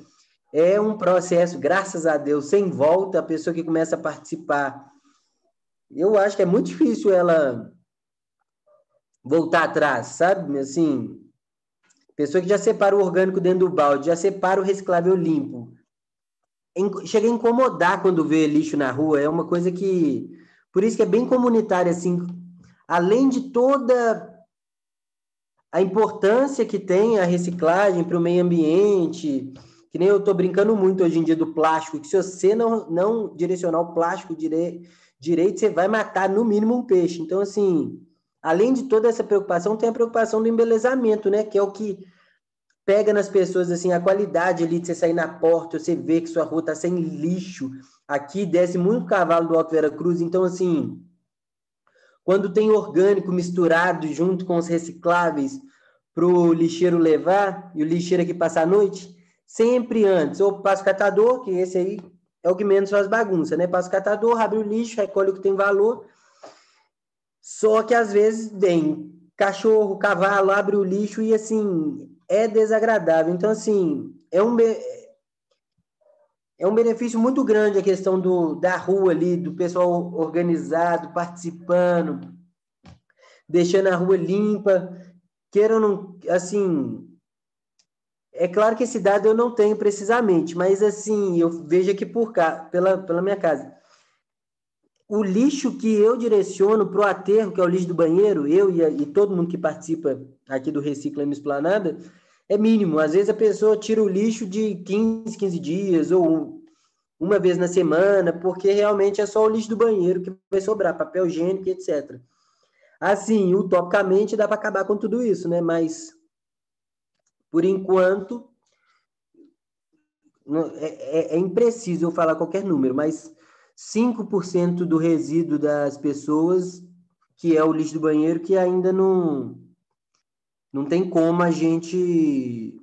É um processo, graças a Deus, sem volta, a pessoa que começa a participar. Eu acho que é muito difícil ela voltar atrás, sabe? Assim, pessoa que já separa o orgânico dentro do balde, já separa o reciclável limpo. Chega a incomodar quando vê lixo na rua, é uma coisa que. Por isso que é bem comunitário, assim. Além de toda a importância que tem a reciclagem para o meio ambiente, que nem eu estou brincando muito hoje em dia do plástico, que se você não, não direcionar o plástico dire, direito, você vai matar no mínimo um peixe. Então, assim, além de toda essa preocupação, tem a preocupação do embelezamento, né? Que é o que pega nas pessoas, assim, a qualidade ali de você sair na porta, você vê que sua rua está sem lixo. Aqui desce muito cavalo do Alto Vera Cruz, então, assim, quando tem orgânico misturado junto com os recicláveis para o lixeiro levar e o lixeiro aqui passar a noite, sempre antes, ou passa o catador, que esse aí é o que menos faz bagunça, né? Passa o catador, abre o lixo, recolhe o que tem valor. Só que às vezes vem cachorro, cavalo, abre o lixo e assim é desagradável. Então, assim, é um, é um benefício muito grande a questão do, da rua ali, do pessoal organizado, participando, deixando a rua limpa. Queiram, não, assim, é claro que esse dado eu não tenho precisamente, mas assim, eu vejo aqui por cá, pela, pela minha casa. O lixo que eu direciono para o aterro, que é o lixo do banheiro, eu e, e todo mundo que participa aqui do Recicla no Esplanada, é mínimo. Às vezes a pessoa tira o lixo de 15, 15 dias ou uma vez na semana, porque realmente é só o lixo do banheiro que vai sobrar, papel higiênico, etc. Assim, utopicamente dá para acabar com tudo isso, né? Mas por enquanto é, é, é impreciso eu falar qualquer número, mas 5% do resíduo das pessoas, que é o lixo do banheiro, que ainda não não tem como a gente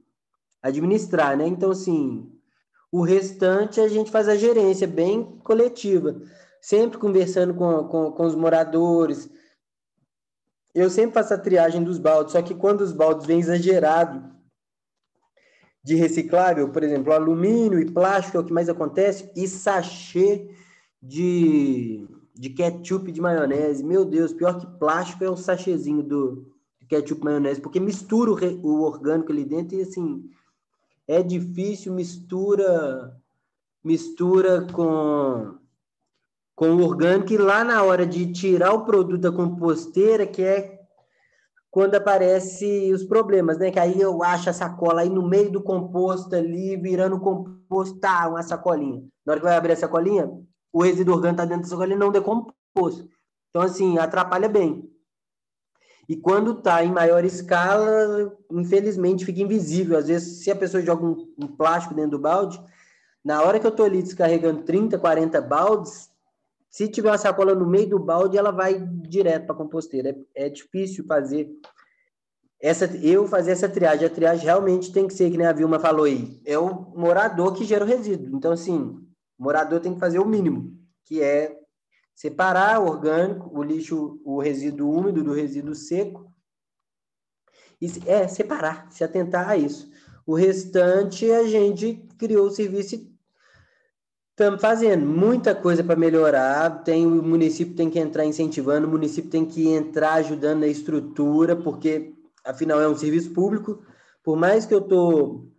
administrar, né? Então, assim, o restante a gente faz a gerência bem coletiva, sempre conversando com, com, com os moradores. Eu sempre faço a triagem dos baldes, só que quando os baldes vêm exagerado de reciclável, por exemplo, alumínio e plástico é o que mais acontece, e sachê de, de ketchup de maionese. Meu Deus, pior que plástico é o sachêzinho do, ketchup maionese, porque mistura o, re, o orgânico ali dentro e assim é difícil, mistura mistura com com o orgânico e lá na hora de tirar o produto da composteira, que é quando aparece os problemas, né? Que aí eu acho a sacola aí no meio do composto ali, virando composto, tá, uma sacolinha. Na hora que vai abrir a sacolinha, o resíduo orgânico tá dentro da sacolinha não decomposto. Então, assim, atrapalha bem. E quando está em maior escala, infelizmente fica invisível. Às vezes, se a pessoa joga um, um plástico dentro do balde, na hora que eu estou ali descarregando 30, 40 baldes, se tiver uma sacola no meio do balde, ela vai direto para a composteira. É, é, difícil fazer essa, eu fazer essa triagem. A triagem realmente tem que ser, que nem a Vilma falou aí, é o morador que gera o resíduo. Então, assim, o morador tem que fazer o mínimo, que é separar o orgânico, o lixo, o resíduo úmido do resíduo seco. E, é, separar, se atentar a isso. O restante, a gente criou o serviço e estamos fazendo muita coisa para melhorar. Tem, o município tem que entrar incentivando, o município tem que entrar ajudando na estrutura, porque, afinal, é um serviço público. Por mais que eu estou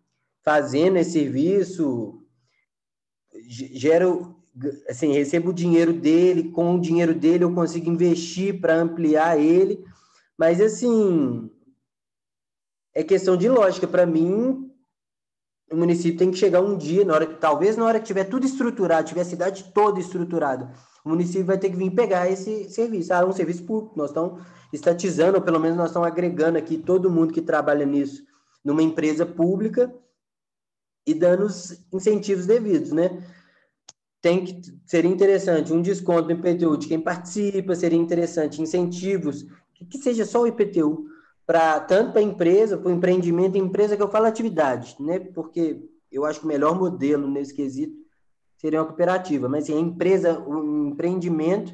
fazendo esse serviço, gero assim, recebo o dinheiro dele, com o dinheiro dele eu consigo investir para ampliar ele, mas assim, é questão de lógica. Para mim, o município tem que chegar um dia, na hora, talvez na hora que tiver tudo estruturado, tiver a cidade toda estruturada, o município vai ter que vir pegar esse serviço. Ah, é um serviço público, nós estamos estatizando, ou pelo menos nós estamos agregando aqui todo mundo que trabalha nisso numa empresa pública e dando os incentivos devidos, né? Tem que seria interessante um desconto no IPTU de quem participa, seria interessante incentivos, que, seja só o IPTU, para tanto para a empresa, para o empreendimento, empresa que eu falo atividade, né? Porque eu acho que o melhor modelo nesse quesito seria uma cooperativa, mas assim, a empresa, o empreendimento,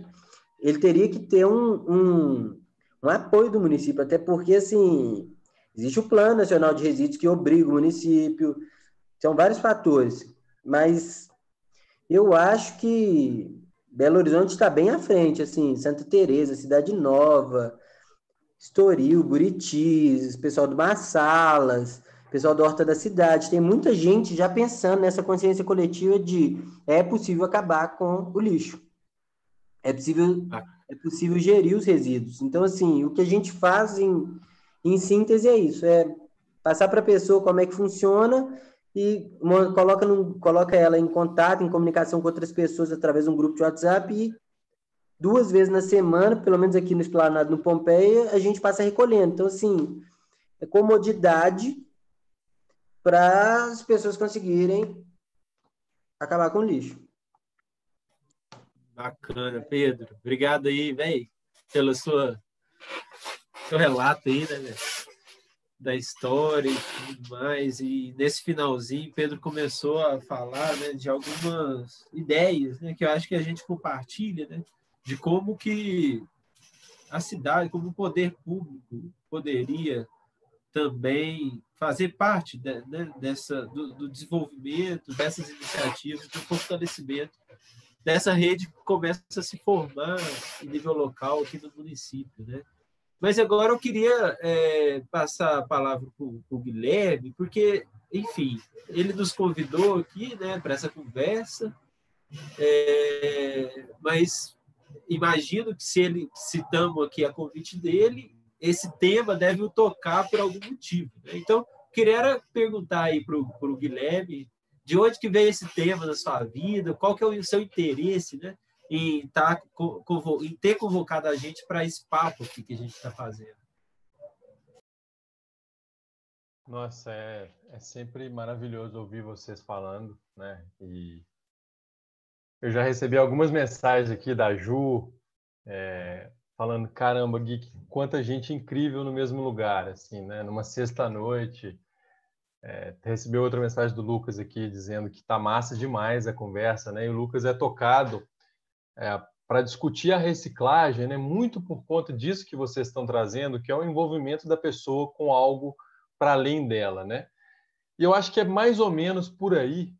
ele teria que ter um, um, um apoio do município, até porque assim existe o Plano Nacional de Resíduos que obriga o município, são vários fatores, mas eu acho que Belo Horizonte está bem à frente, assim, Santa Teresa, Cidade Nova, Estoril, Buritis, pessoal do Massalas, pessoal da Horta da Cidade, tem muita gente já pensando nessa consciência coletiva de é possível acabar com o lixo. É possível, ah. é possível gerir os resíduos. Então, assim, o que a gente faz em, em síntese é isso, é passar para a pessoa como é que funciona e coloca, no, coloca ela em contato, em comunicação com outras pessoas através de um grupo de WhatsApp e duas vezes na semana, pelo menos aqui no Esplanado, no Pompeia, a gente passa recolhendo. Então, assim, é comodidade para as pessoas conseguirem acabar com o lixo. Bacana, Pedro. Obrigado aí, velho, pelo sua, seu relato aí, né, velho? Da história e tudo mais. E nesse finalzinho, Pedro começou a falar né, de algumas ideias né, que eu acho que a gente compartilha, né, de como que a cidade, como o poder público poderia também fazer parte de, né, dessa, do, do, desenvolvimento, dessas iniciativas, do fortalecimento dessa rede que começa a se formar em nível local aqui no município, né? Mas agora eu queria é, passar a palavra para o Guilherme, porque, enfim, ele nos convidou aqui né, para essa conversa, é, mas imagino que se ele citamos aqui a convite dele, esse tema deve o tocar por algum motivo. Né? Então, queria perguntar aí para o Guilherme de onde que veio esse tema na sua vida, qual que é o seu interesse, né? Em, tá, em ter convocado a gente para esse papo aqui que a gente está fazendo. Nossa, é, é sempre maravilhoso ouvir vocês falando, né? E eu já recebi algumas mensagens aqui da Ju, é, falando, caramba, Gui, quanta gente incrível no mesmo lugar, assim, né? Numa sexta-noite. É, recebi outra mensagem do Lucas aqui dizendo que tá massa demais a conversa, né? E o Lucas é tocado é, para discutir a reciclagem, né, muito por conta disso que vocês estão trazendo, que é o envolvimento da pessoa com algo para além dela, né? E eu acho que é mais ou menos por aí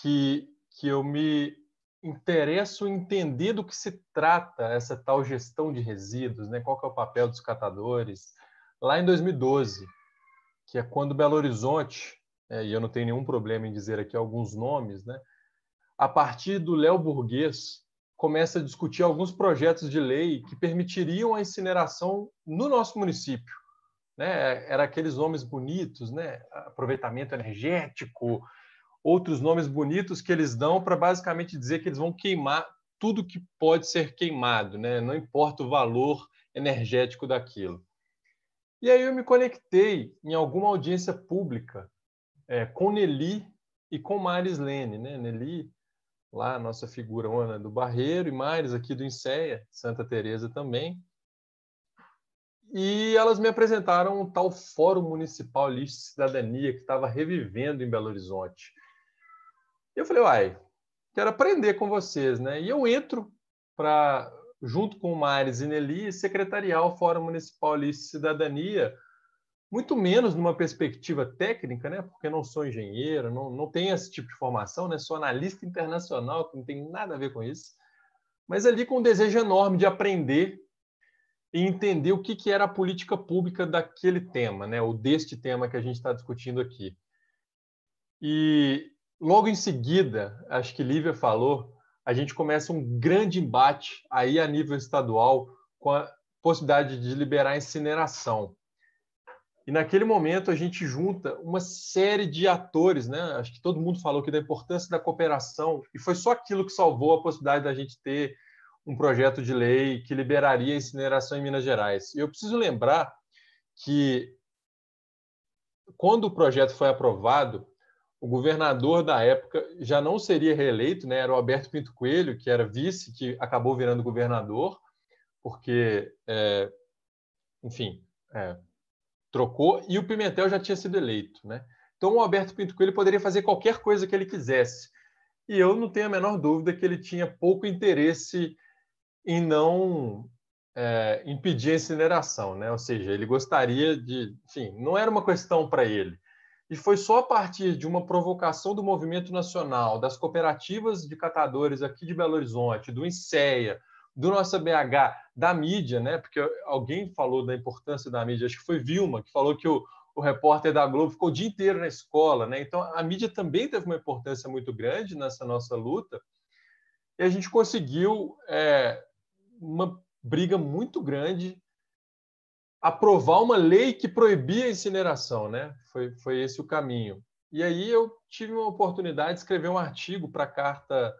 que, que eu me interesso em entender do que se trata essa tal gestão de resíduos, né? Qual que é o papel dos catadores? Lá em 2012, que é quando Belo Horizonte, é, e eu não tenho nenhum problema em dizer aqui alguns nomes, né? A partir do Léo Burguês, começa a discutir alguns projetos de lei que permitiriam a incineração no nosso município. Né? Era aqueles nomes bonitos, né? aproveitamento energético, outros nomes bonitos que eles dão para basicamente dizer que eles vão queimar tudo que pode ser queimado, né? não importa o valor energético daquilo. E aí eu me conectei em alguma audiência pública é, com Nelly e com Maris Lene, né? Nelly, lá nossa figura Ana do Barreiro, e Maris aqui do Inseia, Santa Teresa também. E elas me apresentaram um tal Fórum Municipal Lixo de Cidadania que estava revivendo em Belo Horizonte. E eu falei, uai, quero aprender com vocês, né? E eu entro para, junto com o Mares e Nelly, secretariar o Fórum Municipal Lixo de Cidadania, muito menos numa perspectiva técnica, né? Porque não sou engenheiro, não, não tenho esse tipo de formação, né? Sou analista internacional, que não tem nada a ver com isso. Mas ali com um desejo enorme de aprender e entender o que, que era a política pública daquele tema, né? ou deste tema que a gente está discutindo aqui. E logo em seguida, acho que Lívia falou, a gente começa um grande embate aí a nível estadual com a possibilidade de liberar incineração. E naquele momento a gente junta uma série de atores, né? Acho que todo mundo falou aqui da importância da cooperação e foi só aquilo que salvou a possibilidade da gente ter um projeto de lei que liberaria a incineração em Minas Gerais. E eu preciso lembrar que, quando o projeto foi aprovado, o governador da época já não seria reeleito, né? era o Alberto Pinto Coelho, que era vice, que acabou virando governador, porque, é, enfim, é, trocou, e o Pimentel já tinha sido eleito. Né? Então, o Alberto Pinto Coelho poderia fazer qualquer coisa que ele quisesse. E eu não tenho a menor dúvida que ele tinha pouco interesse em não é, impedir a incineração, né? Ou seja, ele gostaria de, enfim, não era uma questão para ele. E foi só a partir de uma provocação do movimento nacional, das cooperativas de catadores aqui de Belo Horizonte, do INSEA, do nossa BH, da mídia, né? Porque alguém falou da importância da mídia, acho que foi Vilma que falou que o, o repórter da Globo ficou o dia inteiro na escola, né? Então a mídia também teve uma importância muito grande nessa nossa luta e a gente conseguiu é, uma briga muito grande aprovar uma lei que proibia a incineração, né? Foi, foi esse o caminho. E aí eu tive uma oportunidade de escrever um artigo para a carta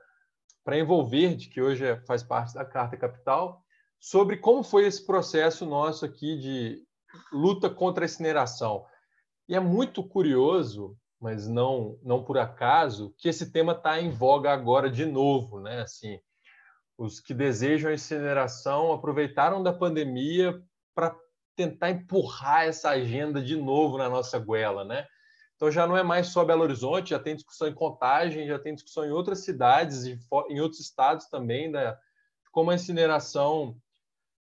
para envolver, de que hoje é, faz parte da Carta Capital, sobre como foi esse processo nosso aqui de luta contra a incineração. E é muito curioso, mas não não por acaso, que esse tema está em voga agora de novo, né? Assim, os que desejam a incineração aproveitaram da pandemia para tentar empurrar essa agenda de novo na nossa goela, né? Então já não é mais só Belo Horizonte, já tem discussão em Contagem, já tem discussão em outras cidades e em outros estados também, né? Como a incineração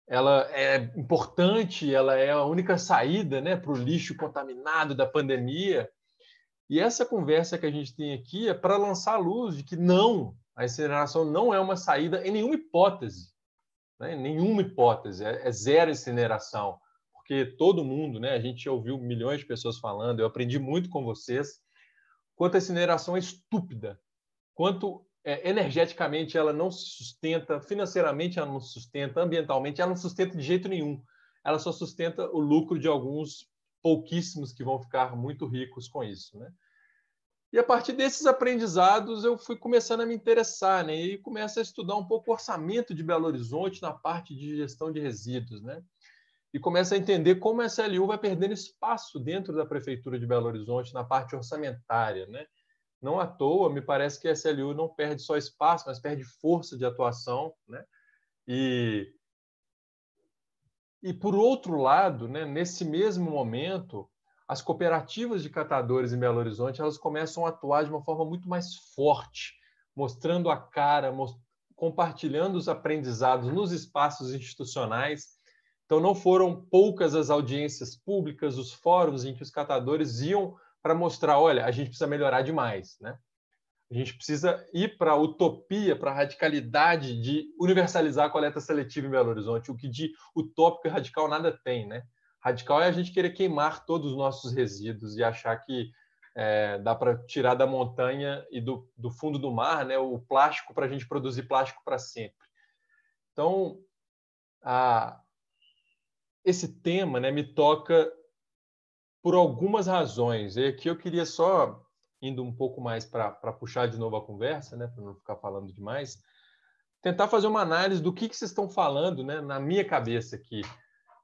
ela é importante, ela é a única saída, né, para o lixo contaminado da pandemia. E essa conversa que a gente tem aqui é para lançar a luz de que não, a incineração não é uma saída em nenhuma hipótese. Né? Nenhuma hipótese. É, é zero incineração. Porque todo mundo, né? a gente ouviu milhões de pessoas falando, eu aprendi muito com vocês, quanto a incineração é estúpida, quanto é, energeticamente ela não se sustenta, financeiramente ela não se sustenta, ambientalmente ela não sustenta de jeito nenhum. Ela só sustenta o lucro de alguns pouquíssimos que vão ficar muito ricos com isso. Né? E a partir desses aprendizados eu fui começando a me interessar, né? E começo a estudar um pouco o orçamento de Belo Horizonte na parte de gestão de resíduos, né? E começo a entender como a SLU vai perdendo espaço dentro da prefeitura de Belo Horizonte na parte orçamentária, né? Não à toa, me parece que a SLU não perde só espaço, mas perde força de atuação, né? E e por outro lado, né, nesse mesmo momento, as cooperativas de catadores em Belo Horizonte elas começam a atuar de uma forma muito mais forte, mostrando a cara, compartilhando os aprendizados nos espaços institucionais. Então, não foram poucas as audiências públicas, os fóruns em que os catadores iam para mostrar: olha, a gente precisa melhorar demais. Né? A gente precisa ir para a utopia, para a radicalidade de universalizar a coleta seletiva em Belo Horizonte, o que de utópico e radical nada tem. Né? Radical é a gente querer queimar todos os nossos resíduos e achar que é, dá para tirar da montanha e do, do, fundo do mar né, o plástico para a gente produzir plástico para sempre. Então, a, esse tema né, me toca por algumas razões. E aqui eu queria só, indo um pouco mais para puxar de novo a conversa, né, para não ficar falando demais, tentar fazer uma análise do que, que vocês estão falando, né, na minha cabeça aqui.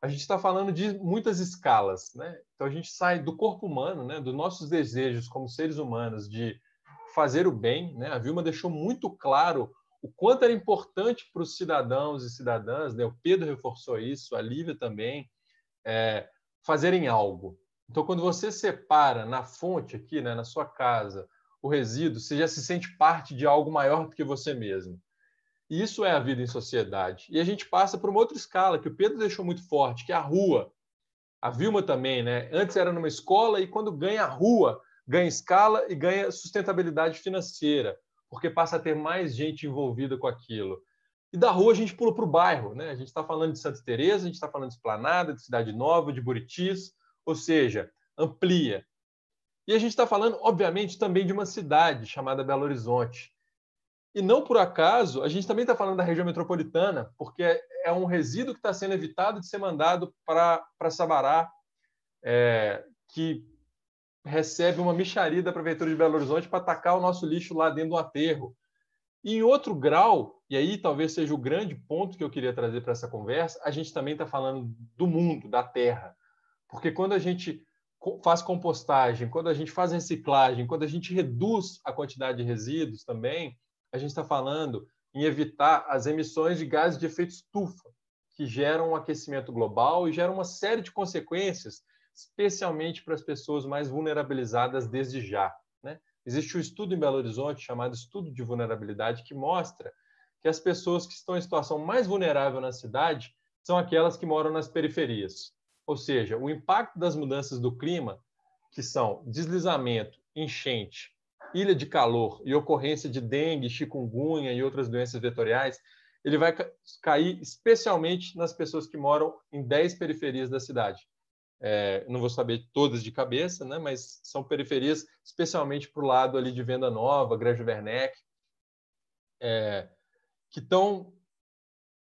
A gente está falando de muitas escalas, né? Então a gente sai do corpo humano, né, dos nossos desejos como seres humanos de fazer o bem, né? A Vilma deixou muito claro o quanto era importante para os cidadãos e cidadãs, né? O Pedro reforçou isso, a Lívia também, é, fazerem algo. Então, quando você separa na fonte aqui, né, na sua casa, o resíduo, você já se sente parte de algo maior do que você mesmo. E isso é a vida em sociedade. E a gente passa por uma outra escala que o Pedro deixou muito forte, que é a rua. A Vilma também, né? Antes era numa escola e quando ganha a rua, ganha escala e ganha sustentabilidade financeira, porque passa a ter mais gente envolvida com aquilo. E da rua a gente pula para o bairro, né? A gente está falando de Santa Teresa, a gente está falando de Esplanada, de Cidade Nova, de Buritis, ou seja, amplia. E a gente está falando, obviamente, também de uma cidade chamada Belo Horizonte. E não por acaso, a gente também está falando da região metropolitana, porque é um resíduo que está sendo evitado de ser mandado para Sabará, é, que recebe uma micharia da Prefeitura de Belo Horizonte para atacar o nosso lixo lá dentro do aterro. E em outro grau, e aí talvez seja o grande ponto que eu queria trazer para essa conversa, a gente também está falando do mundo, da terra. Porque quando a gente faz compostagem, quando a gente faz reciclagem, quando a gente reduz a quantidade de resíduos também, a gente está falando em evitar as emissões de gases de efeito estufa, que geram um aquecimento global e geram uma série de consequências, especialmente para as pessoas mais vulnerabilizadas desde já. Né? Existe um estudo em Belo Horizonte chamado Estudo de Vulnerabilidade que mostra que as pessoas que estão em situação mais vulnerável na cidade são aquelas que moram nas periferias. Ou seja, o impacto das mudanças do clima, que são deslizamento, enchente, ilha de calor e ocorrência de dengue, chikungunya e outras doenças vetoriais, ele vai cair especialmente nas pessoas que moram em 10 periferias da cidade. É, não vou saber todas de cabeça, né, mas são periferias especialmente para o lado ali de Venda Nova, Granja Werneck, é, que estão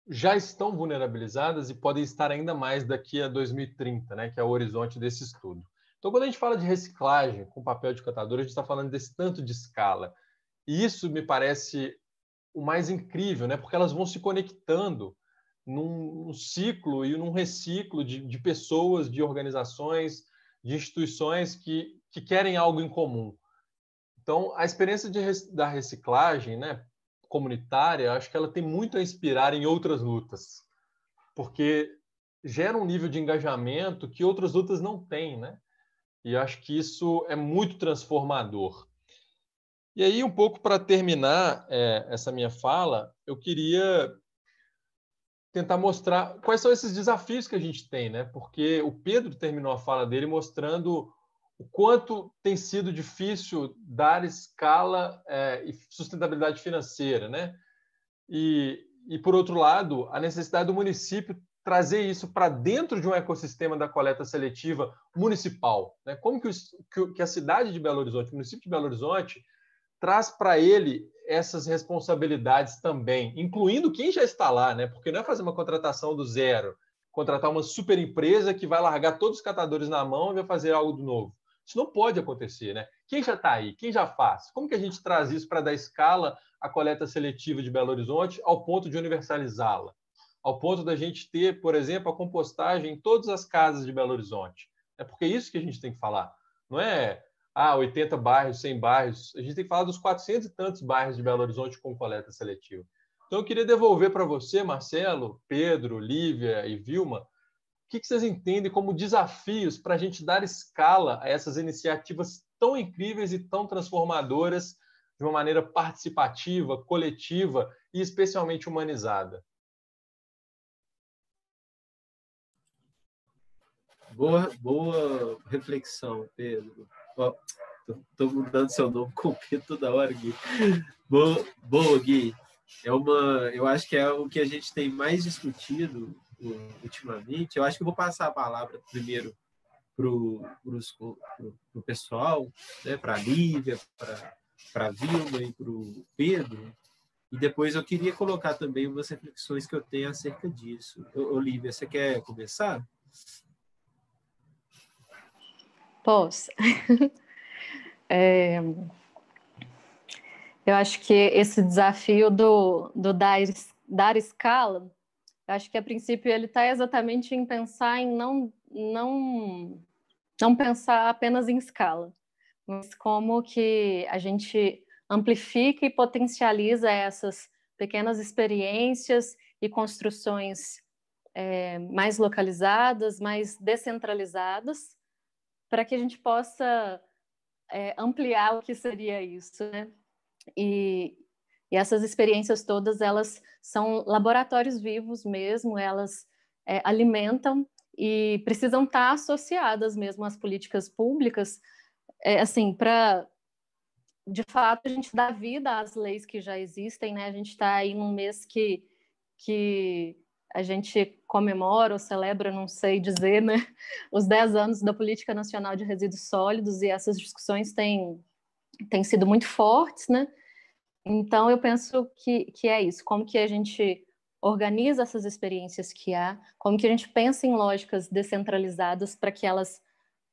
já estão vulnerabilizadas e podem estar ainda mais daqui a 2030, né, que é o horizonte desse estudo. Então, quando a gente fala de reciclagem com papel de catador, a gente está falando desse tanto de escala. E isso me parece o mais incrível, né, porque elas vão se conectando num, ciclo e num reciclo de, de, pessoas, de organizações, de instituições que, que querem algo em comum. Então, a experiência de, da reciclagem, né, comunitária, acho que ela tem muito a inspirar em outras lutas, porque gera um nível de engajamento que outras lutas não têm, né? E acho que isso é muito transformador. E aí, um pouco para terminar é, essa minha fala, eu queria tentar mostrar quais são esses desafios que a gente tem, né? Porque o Pedro terminou a fala dele mostrando o quanto tem sido difícil dar escala é, e sustentabilidade financeira, né? E, e, por outro lado, a necessidade do município trazer isso para dentro de um ecossistema da coleta seletiva municipal. Né? Como que, o, que a cidade de Belo Horizonte, o município de Belo Horizonte, traz para ele essas responsabilidades também, incluindo quem já está lá, né? Porque não é fazer uma contratação do zero, contratar uma super empresa que vai largar todos os catadores na mão e vai fazer algo novo. Isso não pode acontecer, né? Quem já está aí? Quem já faz? Como que a gente traz isso para dar escala à coleta seletiva de Belo Horizonte ao ponto de universalizá-la? Ao ponto da gente ter, por exemplo, a compostagem em todas as casas de Belo Horizonte. É porque é isso que a gente tem que falar. Não é ah, 80 bairros, 100 bairros. A gente tem falar dos 400 e tantos bairros de Belo Horizonte com coleta seletiva. Então, eu queria devolver para você, Marcelo, Pedro, Lívia e Vilma, que, que vocês entendem como desafios para a gente dar escala a essas iniciativas tão incríveis e tão transformadoras de uma maneira participativa, coletiva e especialmente humanizada? Boa, boa reflexão, Pedro. Estou mudando seu nome com Pedro toda hora, Gui. Boa, boa, Gui. É uma, eu acho que é o que a gente tem mais discutido ultimamente. Eu acho que eu vou passar a palavra primeiro para o pessoal, né, para a Lívia, para a Vilma e para o Pedro. E depois eu queria colocar também umas reflexões que eu tenho acerca disso. Olivia, você quer começar? Posso. <laughs> é... Eu acho que esse desafio do, do dar, dar escala, eu acho que a princípio ele está exatamente em pensar em não, não, não pensar apenas em escala, mas como que a gente amplifica e potencializa essas pequenas experiências e construções é, mais localizadas, mais descentralizadas, para que a gente possa é, ampliar o que seria isso, né? E, e, essas experiências todas, elas são laboratórios vivos mesmo, elas é, alimentam e precisam estar associadas mesmo às políticas públicas, é, assim, para de fato a gente dar vida às leis que já existem, né? A gente está aí num mês que, que a gente comemora ou celebra, não sei dizer, né, os 10 anos da Política Nacional de Resíduos Sólidos e essas discussões têm, têm sido muito fortes, né? Então, eu penso que, que é isso, como que a gente organiza essas experiências que há, como que a gente pensa em lógicas descentralizadas para que elas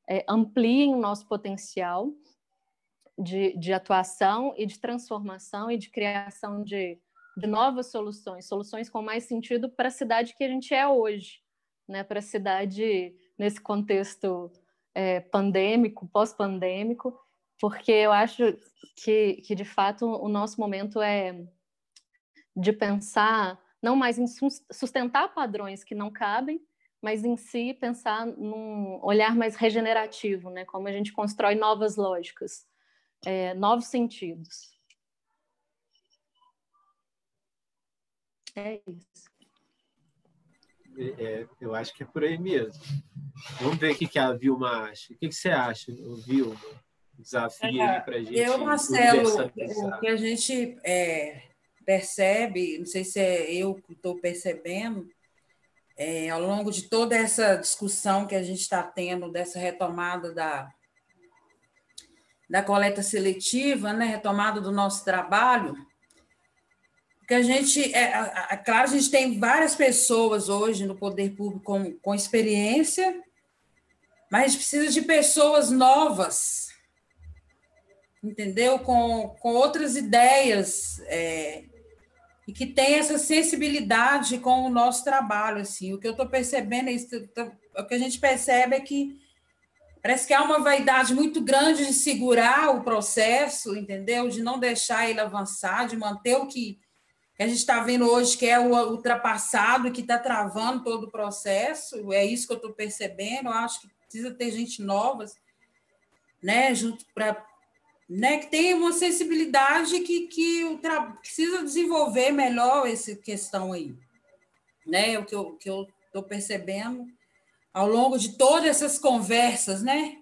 é, ampliem o nosso potencial de, de atuação e de transformação e de criação de de novas soluções, soluções com mais sentido para a cidade que a gente é hoje, né? Para a cidade nesse contexto é, pandêmico, pós-pandêmico, porque eu acho que, que de fato o nosso momento é de pensar não mais em sustentar padrões que não cabem, mas em si pensar num olhar mais regenerativo, né? Como a gente constrói novas lógicas, é, novos sentidos. É isso. É, eu acho que é por aí mesmo. Vamos ver o que, que a Vilma acha. O que, que você acha, Vilma? Desafio é, para a gente. Eu, Marcelo, o que a gente é, percebe, não sei se é eu que estou percebendo, é, ao longo de toda essa discussão que a gente está tendo, dessa retomada da, da coleta seletiva, né, retomada do nosso trabalho, que a gente, é, é, claro, a gente tem várias pessoas hoje no poder público com, com experiência, mas a gente precisa de pessoas novas, entendeu? Com, com outras ideias, é, e que tem essa sensibilidade com o nosso trabalho, assim. O que eu estou percebendo é isso, o que a gente percebe é que parece que há uma vaidade muito grande de segurar o processo, entendeu? De não deixar ele avançar, de manter o que que a gente está vendo hoje que é o ultrapassado, que está travando todo o processo, é isso que eu estou percebendo, eu acho que precisa ter gente nova, né, junto para né, que tem uma sensibilidade que, que precisa desenvolver melhor essa questão aí. Né, o que eu estou que eu percebendo ao longo de todas essas conversas, né,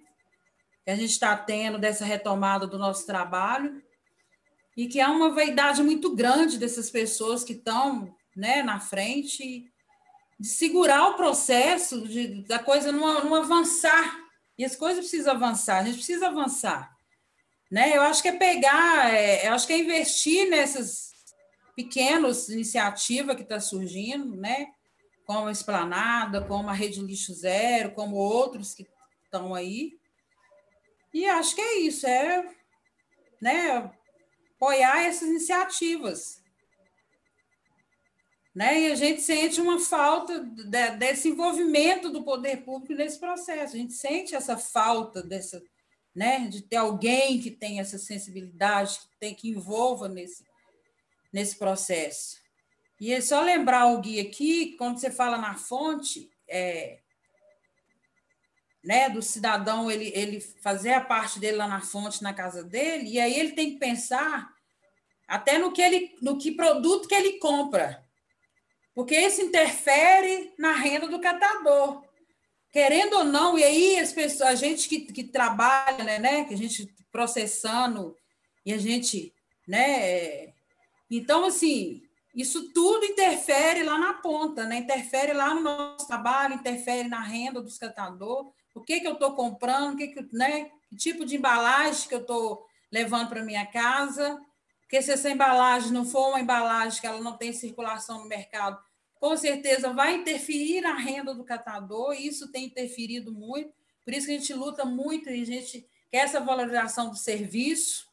que a gente está tendo dessa retomada do nosso trabalho, e que há uma vaidade muito grande dessas pessoas que estão né, na frente de segurar o processo, de, da coisa não, não avançar. E as coisas precisam avançar, a gente precisa avançar. Né? Eu acho que é pegar, é, eu acho que é investir nessas pequenas iniciativas que está surgindo, né? como a Esplanada, como a Rede Lixo Zero, como outros que estão aí. E acho que é isso, é né, apoiar essas iniciativas. Né? E a gente sente uma falta de, desse envolvimento do poder público nesse processo. A gente sente essa falta dessa, né, de ter alguém que tem essa sensibilidade, que tem que envolva nesse, nesse processo. E é só lembrar o Gui aqui, quando você fala na fonte, é, né, do cidadão ele, ele fazer a parte dele lá na fonte, na casa dele, e aí ele tem que pensar até no que ele, no que produto que ele compra, porque isso interfere na renda do catador, querendo ou não. E aí as pessoas, a gente que, que trabalha, né, né, que a gente processando e a gente, né, então assim isso tudo interfere lá na ponta, né? interfere lá no nosso trabalho, interfere na renda dos catadores o que, que eu estou comprando, que, que, né, que tipo de embalagem que eu estou levando para minha casa, porque se essa embalagem não for uma embalagem que ela não tem circulação no mercado, com certeza vai interferir na renda do catador, e isso tem interferido muito, por isso que a gente luta muito e a gente quer essa valorização do serviço,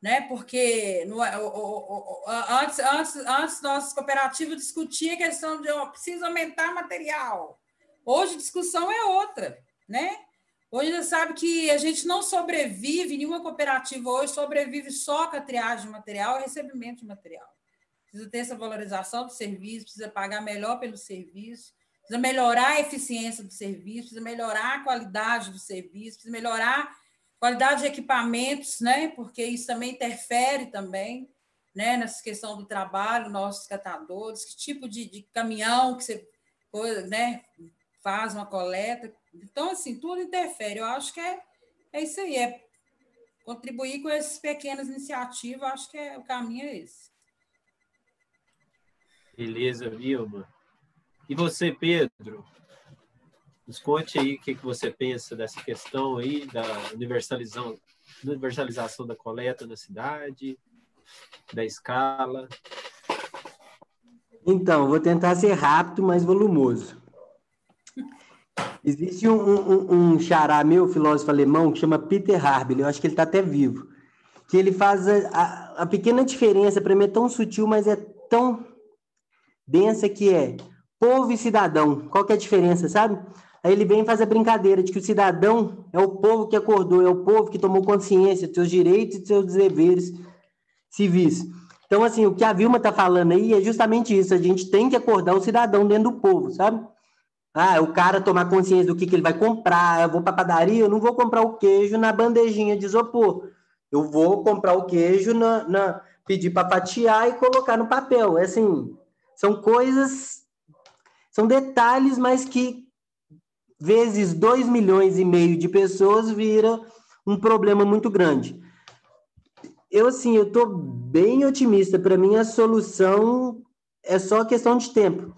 né? Porque antes, antes, antes nossa a questão de oh, precisa aumentar material. Hoje a discussão é outra, né? Hoje você sabe que a gente não sobrevive, nenhuma cooperativa hoje sobrevive só com a triagem de material e recebimento de material. Precisa ter essa valorização do serviço, precisa pagar melhor pelo serviço, precisa melhorar a eficiência do serviço, precisa melhorar a qualidade do serviço, precisa melhorar Qualidade de equipamentos, né? Porque isso também interfere também, né? Nessa questão do trabalho, nossos catadores, que tipo de, de caminhão que você né, faz uma coleta. Então, assim, tudo interfere. Eu acho que é, é isso aí, é contribuir com essas pequenas iniciativas, acho que é, o caminho é esse. Beleza, Vilma. E você, Pedro? Nos conte aí o que, que você pensa dessa questão aí da universalização, universalização da coleta na cidade, da escala. Então, vou tentar ser rápido, mas volumoso. Existe um, um, um xará meu, filósofo alemão, que chama Peter Harbel, eu acho que ele está até vivo, que ele faz a, a, a pequena diferença, para mim é tão sutil, mas é tão densa que é povo e cidadão. Qual que é a diferença, sabe? Aí ele vem e faz a brincadeira de que o cidadão é o povo que acordou, é o povo que tomou consciência dos seus direitos e dos seus deveres civis. Então, assim, o que a Vilma está falando aí é justamente isso. A gente tem que acordar o cidadão dentro do povo, sabe? Ah, o cara tomar consciência do que, que ele vai comprar. Eu vou para padaria, eu não vou comprar o queijo na bandejinha de isopor. Eu vou comprar o queijo, na, na pedir para fatiar e colocar no papel. É assim, são coisas, são detalhes, mas que vezes 2 milhões e meio de pessoas vira um problema muito grande. Eu, assim, eu estou bem otimista. Para mim, a solução é só questão de tempo.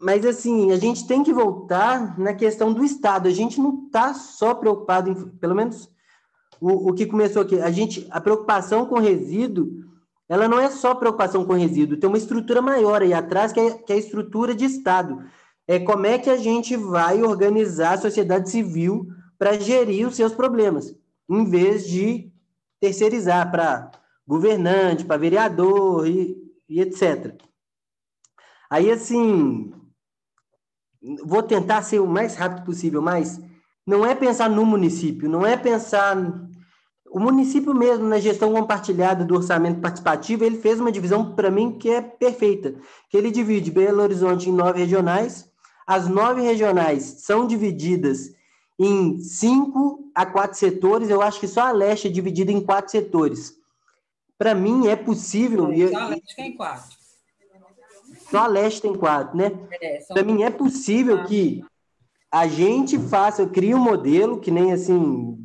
Mas, assim, a gente tem que voltar na questão do Estado. A gente não está só preocupado, em, pelo menos o, o que começou aqui, a gente, a preocupação com resíduo, ela não é só preocupação com resíduo, tem uma estrutura maior aí atrás, que é, que é a estrutura de Estado é como é que a gente vai organizar a sociedade civil para gerir os seus problemas, em vez de terceirizar para governante, para vereador e, e etc. Aí, assim, vou tentar ser o mais rápido possível, mas não é pensar no município, não é pensar. O município mesmo, na gestão compartilhada do orçamento participativo, ele fez uma divisão, para mim, que é perfeita. Que ele divide Belo Horizonte em nove regionais, as nove regionais são divididas em cinco a quatro setores. Eu acho que só a leste é dividida em quatro setores. Para mim, é possível. só a leste tem quatro. Só a leste tem quatro, né? É, Para mim, é possível ah. que a gente faça, crie um modelo que nem assim.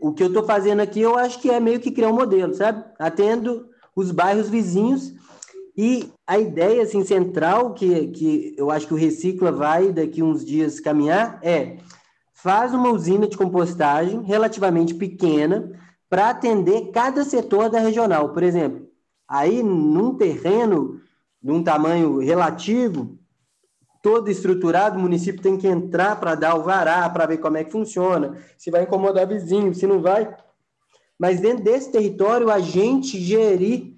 O que eu estou fazendo aqui, eu acho que é meio que criar um modelo, sabe? Atendo os bairros vizinhos e a ideia assim, central que, que eu acho que o Recicla vai daqui uns dias caminhar é faz uma usina de compostagem relativamente pequena para atender cada setor da regional. Por exemplo, aí num terreno de um tamanho relativo, todo estruturado, o município tem que entrar para dar o vará, para ver como é que funciona, se vai incomodar vizinho, se não vai. Mas dentro desse território, a gente gerir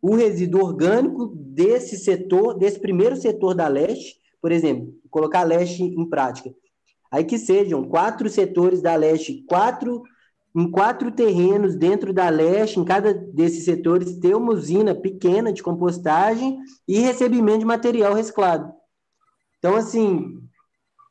o resíduo orgânico desse setor, desse primeiro setor da leste, por exemplo, colocar a leste em prática. Aí que sejam quatro setores da leste, quatro em quatro terrenos dentro da leste, em cada desses setores, ter uma usina pequena de compostagem e recebimento de material reciclado. Então, assim,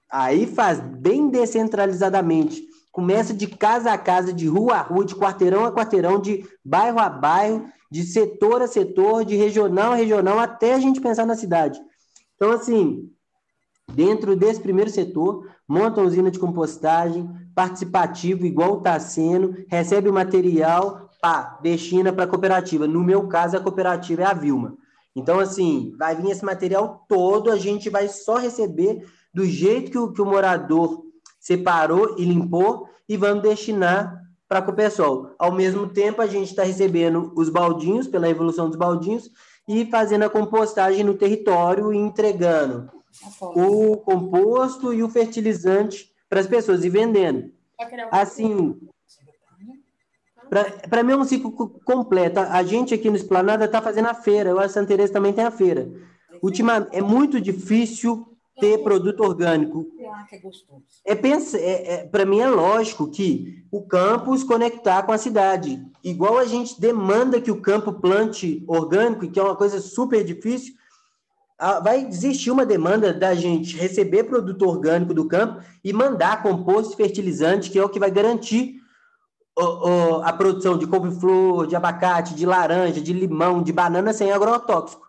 aí faz bem descentralizadamente. Começa de casa a casa, de rua a rua, de quarteirão a quarteirão, de bairro a bairro, de setor a setor, de regional a regional, até a gente pensar na cidade. Então, assim, dentro desse primeiro setor, monta uma usina de compostagem, participativo, igual está sendo, recebe o material, pá, destina para a cooperativa. No meu caso, a cooperativa é a Vilma. Então, assim, vai vir esse material todo, a gente vai só receber do jeito que o, que o morador separou e limpou e vamos destinar para o pessoal. Ao mesmo tempo, a gente está recebendo os baldinhos, pela evolução dos baldinhos, e fazendo a compostagem no território e entregando o composto e o fertilizante para as pessoas e vendendo. Assim, Para mim é um ciclo completo. A gente aqui no Esplanada está fazendo a feira, eu acho que Santa Teresa também tem a feira. Ultima, é muito difícil ter produto orgânico. É, pensa, é, é para mim é lógico que o campus conectar com a cidade. Igual a gente demanda que o campo plante orgânico, que é uma coisa super difícil, vai existir uma demanda da gente receber produto orgânico do campo e mandar composto fertilizante, que é o que vai garantir a produção de couve-flor, de abacate, de laranja, de limão, de banana sem agrotóxico.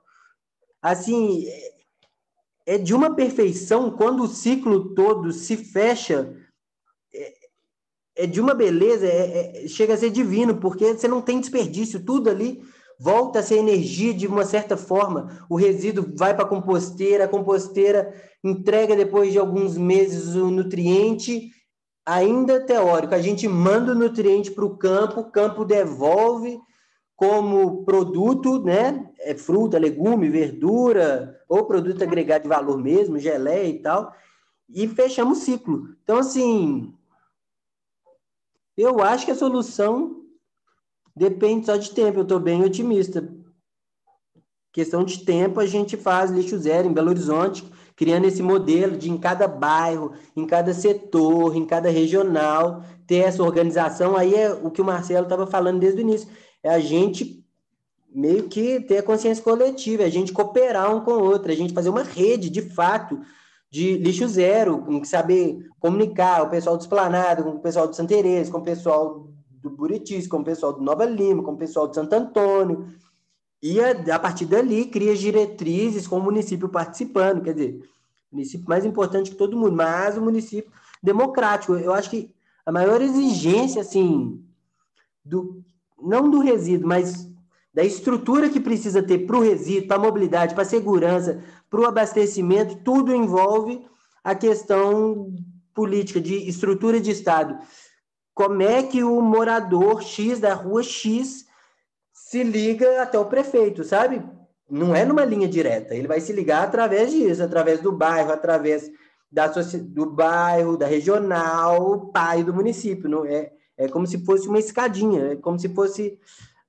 Assim, é de uma perfeição quando o ciclo todo se fecha. É, é de uma beleza, é, é, chega a ser divino, porque você não tem desperdício, tudo ali volta a ser energia de uma certa forma. O resíduo vai para a composteira, a composteira entrega depois de alguns meses o nutriente, ainda teórico. A gente manda o nutriente para o campo, o campo devolve como produto, né? É fruta, legume, verdura, ou produto agregado de valor mesmo, geleia e tal, e fechamos o ciclo. Então, assim, eu acho que a solução depende só de tempo, eu estou bem otimista. Questão de tempo, a gente faz lixo zero em Belo Horizonte, criando esse modelo de em cada bairro, em cada setor, em cada regional, ter essa organização. Aí é o que o Marcelo estava falando desde o início é a gente meio que ter a consciência coletiva, é a gente cooperar um com o outro, é a gente fazer uma rede, de fato, de lixo zero, saber comunicar o pessoal do Esplanado, com o pessoal do Santerês, com o pessoal do Buritis, com o pessoal do Nova Lima, com o pessoal do Santo Antônio, e a, a partir dali cria diretrizes com o município participando, quer dizer, município mais importante que todo mundo, mas o município democrático. Eu acho que a maior exigência, assim, do não do resíduo, mas da estrutura que precisa ter para o resíduo, para a mobilidade, para a segurança, para o abastecimento, tudo envolve a questão política, de estrutura de Estado. Como é que o morador X da rua X se liga até o prefeito, sabe? Não é numa linha direta, ele vai se ligar através disso, através do bairro, através da, do bairro, da regional, pai do município. Não é, é como se fosse uma escadinha, é como se fosse.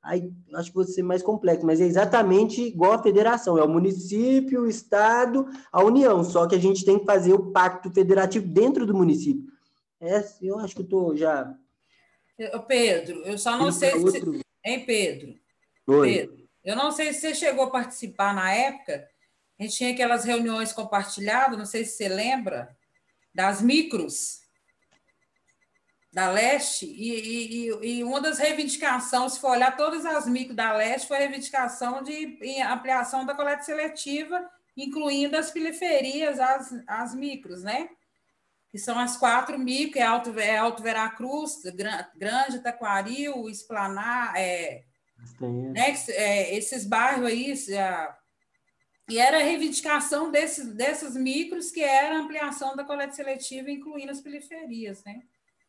Aí, acho que vou ser mais complexo, mas é exatamente igual a federação: é o município, o estado, a união. Só que a gente tem que fazer o pacto federativo dentro do município. É, eu acho que eu estou já. Pedro, eu só não sei outro... se. Hein, Pedro? Oi. Pedro, eu não sei se você chegou a participar na época. A gente tinha aquelas reuniões compartilhadas, não sei se você lembra, das micros da Leste, e, e, e, uma das reivindicações, se for olhar todas as micro da Leste, foi a reivindicação de ampliação da coleta seletiva, incluindo as periferias, as, as micros, né? Que são as quatro micro, é Alto, é Alto Veracruz, Grande, Taquaril, Esplanar, é, né? é, esses bairros aí, e era a reivindicação desses, desses micros, que era a ampliação da coleta seletiva, incluindo as periferias, né?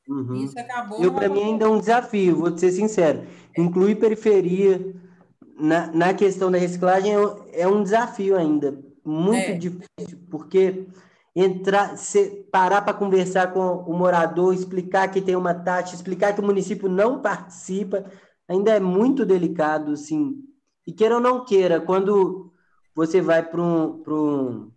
Uhum. Isso acabou. Eu, para mim, ainda é um desafio, vou ser sincero. Incluir periferia na, na questão da reciclagem é, é um desafio ainda. Muito é. difícil, porque entrar, se, parar para conversar com o morador, explicar que tem uma taxa, explicar que o município não participa, ainda é muito delicado, assim. E queira ou não queira, quando você vai para um, um,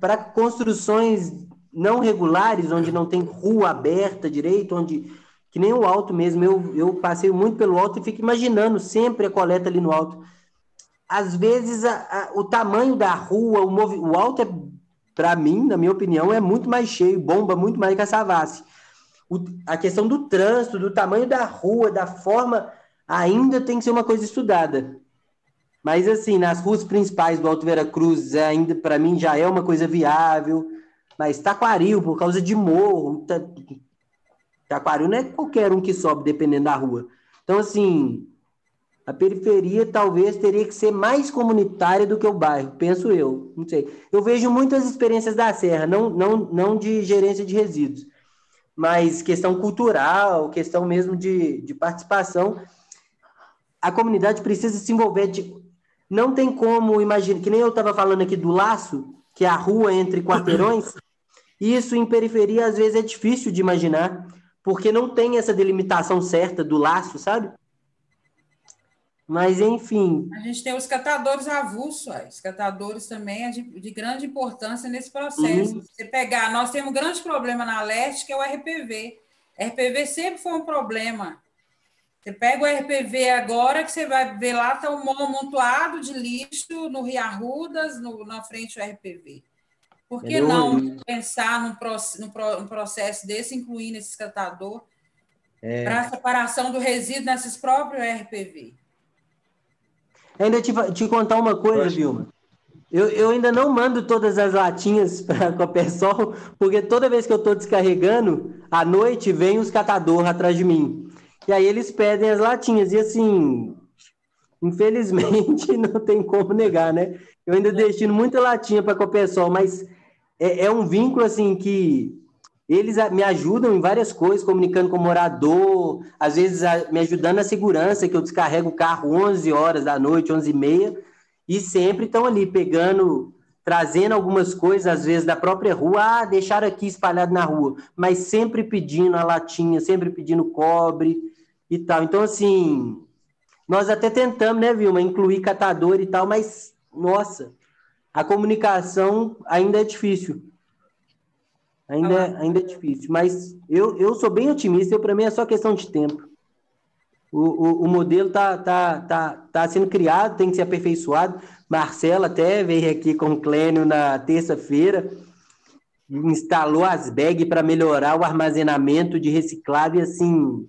para construções não regulares, onde não tem rua aberta direito, onde que nem o alto mesmo, eu, eu passei muito pelo alto e fico imaginando sempre a coleta ali no alto. Às vezes a, a, o tamanho da rua, o, o alto é, para mim, na minha opinião, é muito mais cheio, bomba muito mais que a Savassi. O, a questão do trânsito, do tamanho da rua, da forma, ainda tem que ser uma coisa estudada. Mas assim, nas ruas principais do Alto Vera Cruz, ainda para mim já é uma coisa viável mas Taquaril, por causa de morro, ta... Taquaril não é qualquer um que sobe, dependendo da rua. Então, assim, a periferia talvez teria que ser mais comunitária do que o bairro, penso eu. Não sei. Eu vejo muitas experiências da Serra, não, não, não de gerência de resíduos, mas questão cultural, questão mesmo de, de participação. A comunidade precisa se envolver. De, não tem como imaginar, que nem eu estava falando aqui do laço, que é a rua entre quarteirões. <coughs> Isso em periferia às vezes é difícil de imaginar, porque não tem essa delimitação certa do laço, sabe? Mas, enfim. A gente tem os catadores avulsos, os catadores também é de, de, grande importância nesse processo. Uhum. Você pegar, nós temos um grande problema na leste, que é o RPV. RPV sempre foi um problema. Você pega o RPV agora, que você vai ver lá, está um amontoado de lixo no Rio Arrudas, no, na frente do RPV. Por que não pensar num, num, processo desse, incluindo esse catador, é. para a separação do resíduo nesses próprios RPV? Ainda te, te contar uma coisa, Vilma. Eu, eu ainda não mando todas as latinhas <laughs> para a Copesol, porque toda vez que eu estou descarregando, à noite vem os catadores atrás de mim. E aí eles pedem as latinhas. E assim, infelizmente, <laughs> não tem como negar, né? Eu ainda destino muita latinha para a Copesol, mas é, é um vínculo assim que eles me ajudam em várias coisas, comunicando com o morador, às vezes me ajudando na segurança, que eu descarrego o carro 11 horas da noite, 11 e meia, e sempre estão ali pegando, trazendo algumas coisas, às vezes da própria rua, ah, deixaram aqui espalhado na rua, mas sempre pedindo a latinha, sempre pedindo cobre e tal. Então, assim, nós até tentamos, né, Vilma, incluir catador e tal, mas, nossa, a comunicação ainda é difícil. Ainda, é, ainda é difícil. Mas eu, eu sou bem otimista, para mim é só questão de tempo. O, o, o modelo está tá, tá, tá sendo criado, tem que ser aperfeiçoado. Marcelo até veio aqui com o Clênio na terça-feira, instalou as bags para melhorar o armazenamento de reciclável e assim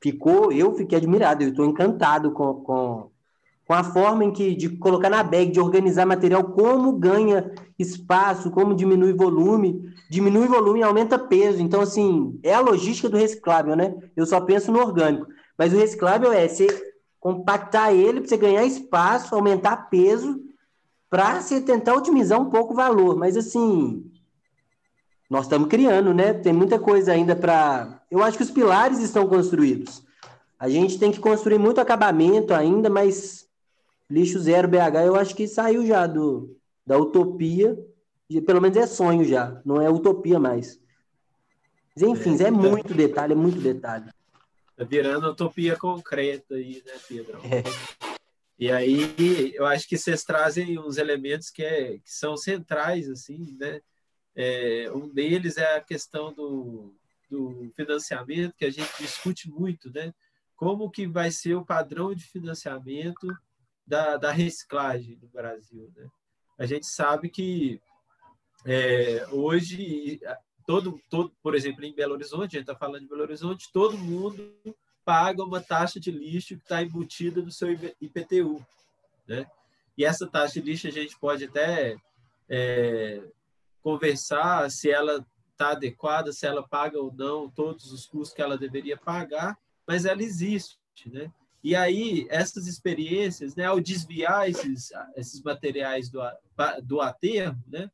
ficou, eu fiquei admirado, eu estou encantado com, com, com a forma em que de colocar na bag, de organizar material, como ganha espaço, como diminui volume, diminui volume e aumenta peso. Então, assim, é a logística do reciclável, né? Eu só penso no orgânico. Mas o reciclável é você compactar ele para você ganhar espaço, aumentar peso, para você tentar otimizar um pouco o valor. Mas, assim, nós estamos criando, né? Tem muita coisa ainda para. Eu acho que os pilares estão construídos. A gente tem que construir muito acabamento ainda, mas Lixo Zero BH, eu acho que saiu já do, da utopia, pelo menos é sonho já, não é utopia mais. Mas, enfim, é, é muito detalhe, é muito detalhe. Tá virando utopia concreta aí, né, Pedro? É. E aí, eu acho que vocês trazem uns elementos que, é, que são centrais, assim, né? É, um deles é a questão do, do financiamento, que a gente discute muito, né? Como que vai ser o padrão de financiamento da, da reciclagem no Brasil. Né? A gente sabe que é, hoje, todo, todo, por exemplo, em Belo Horizonte, a gente está falando de Belo Horizonte, todo mundo paga uma taxa de lixo que está embutida no seu IPTU. Né? E essa taxa de lixo a gente pode até é, conversar se ela está adequada, se ela paga ou não todos os custos que ela deveria pagar, mas ela existe. Né? E aí, essas experiências, né, ao desviar esses, esses materiais do, do aterro, né,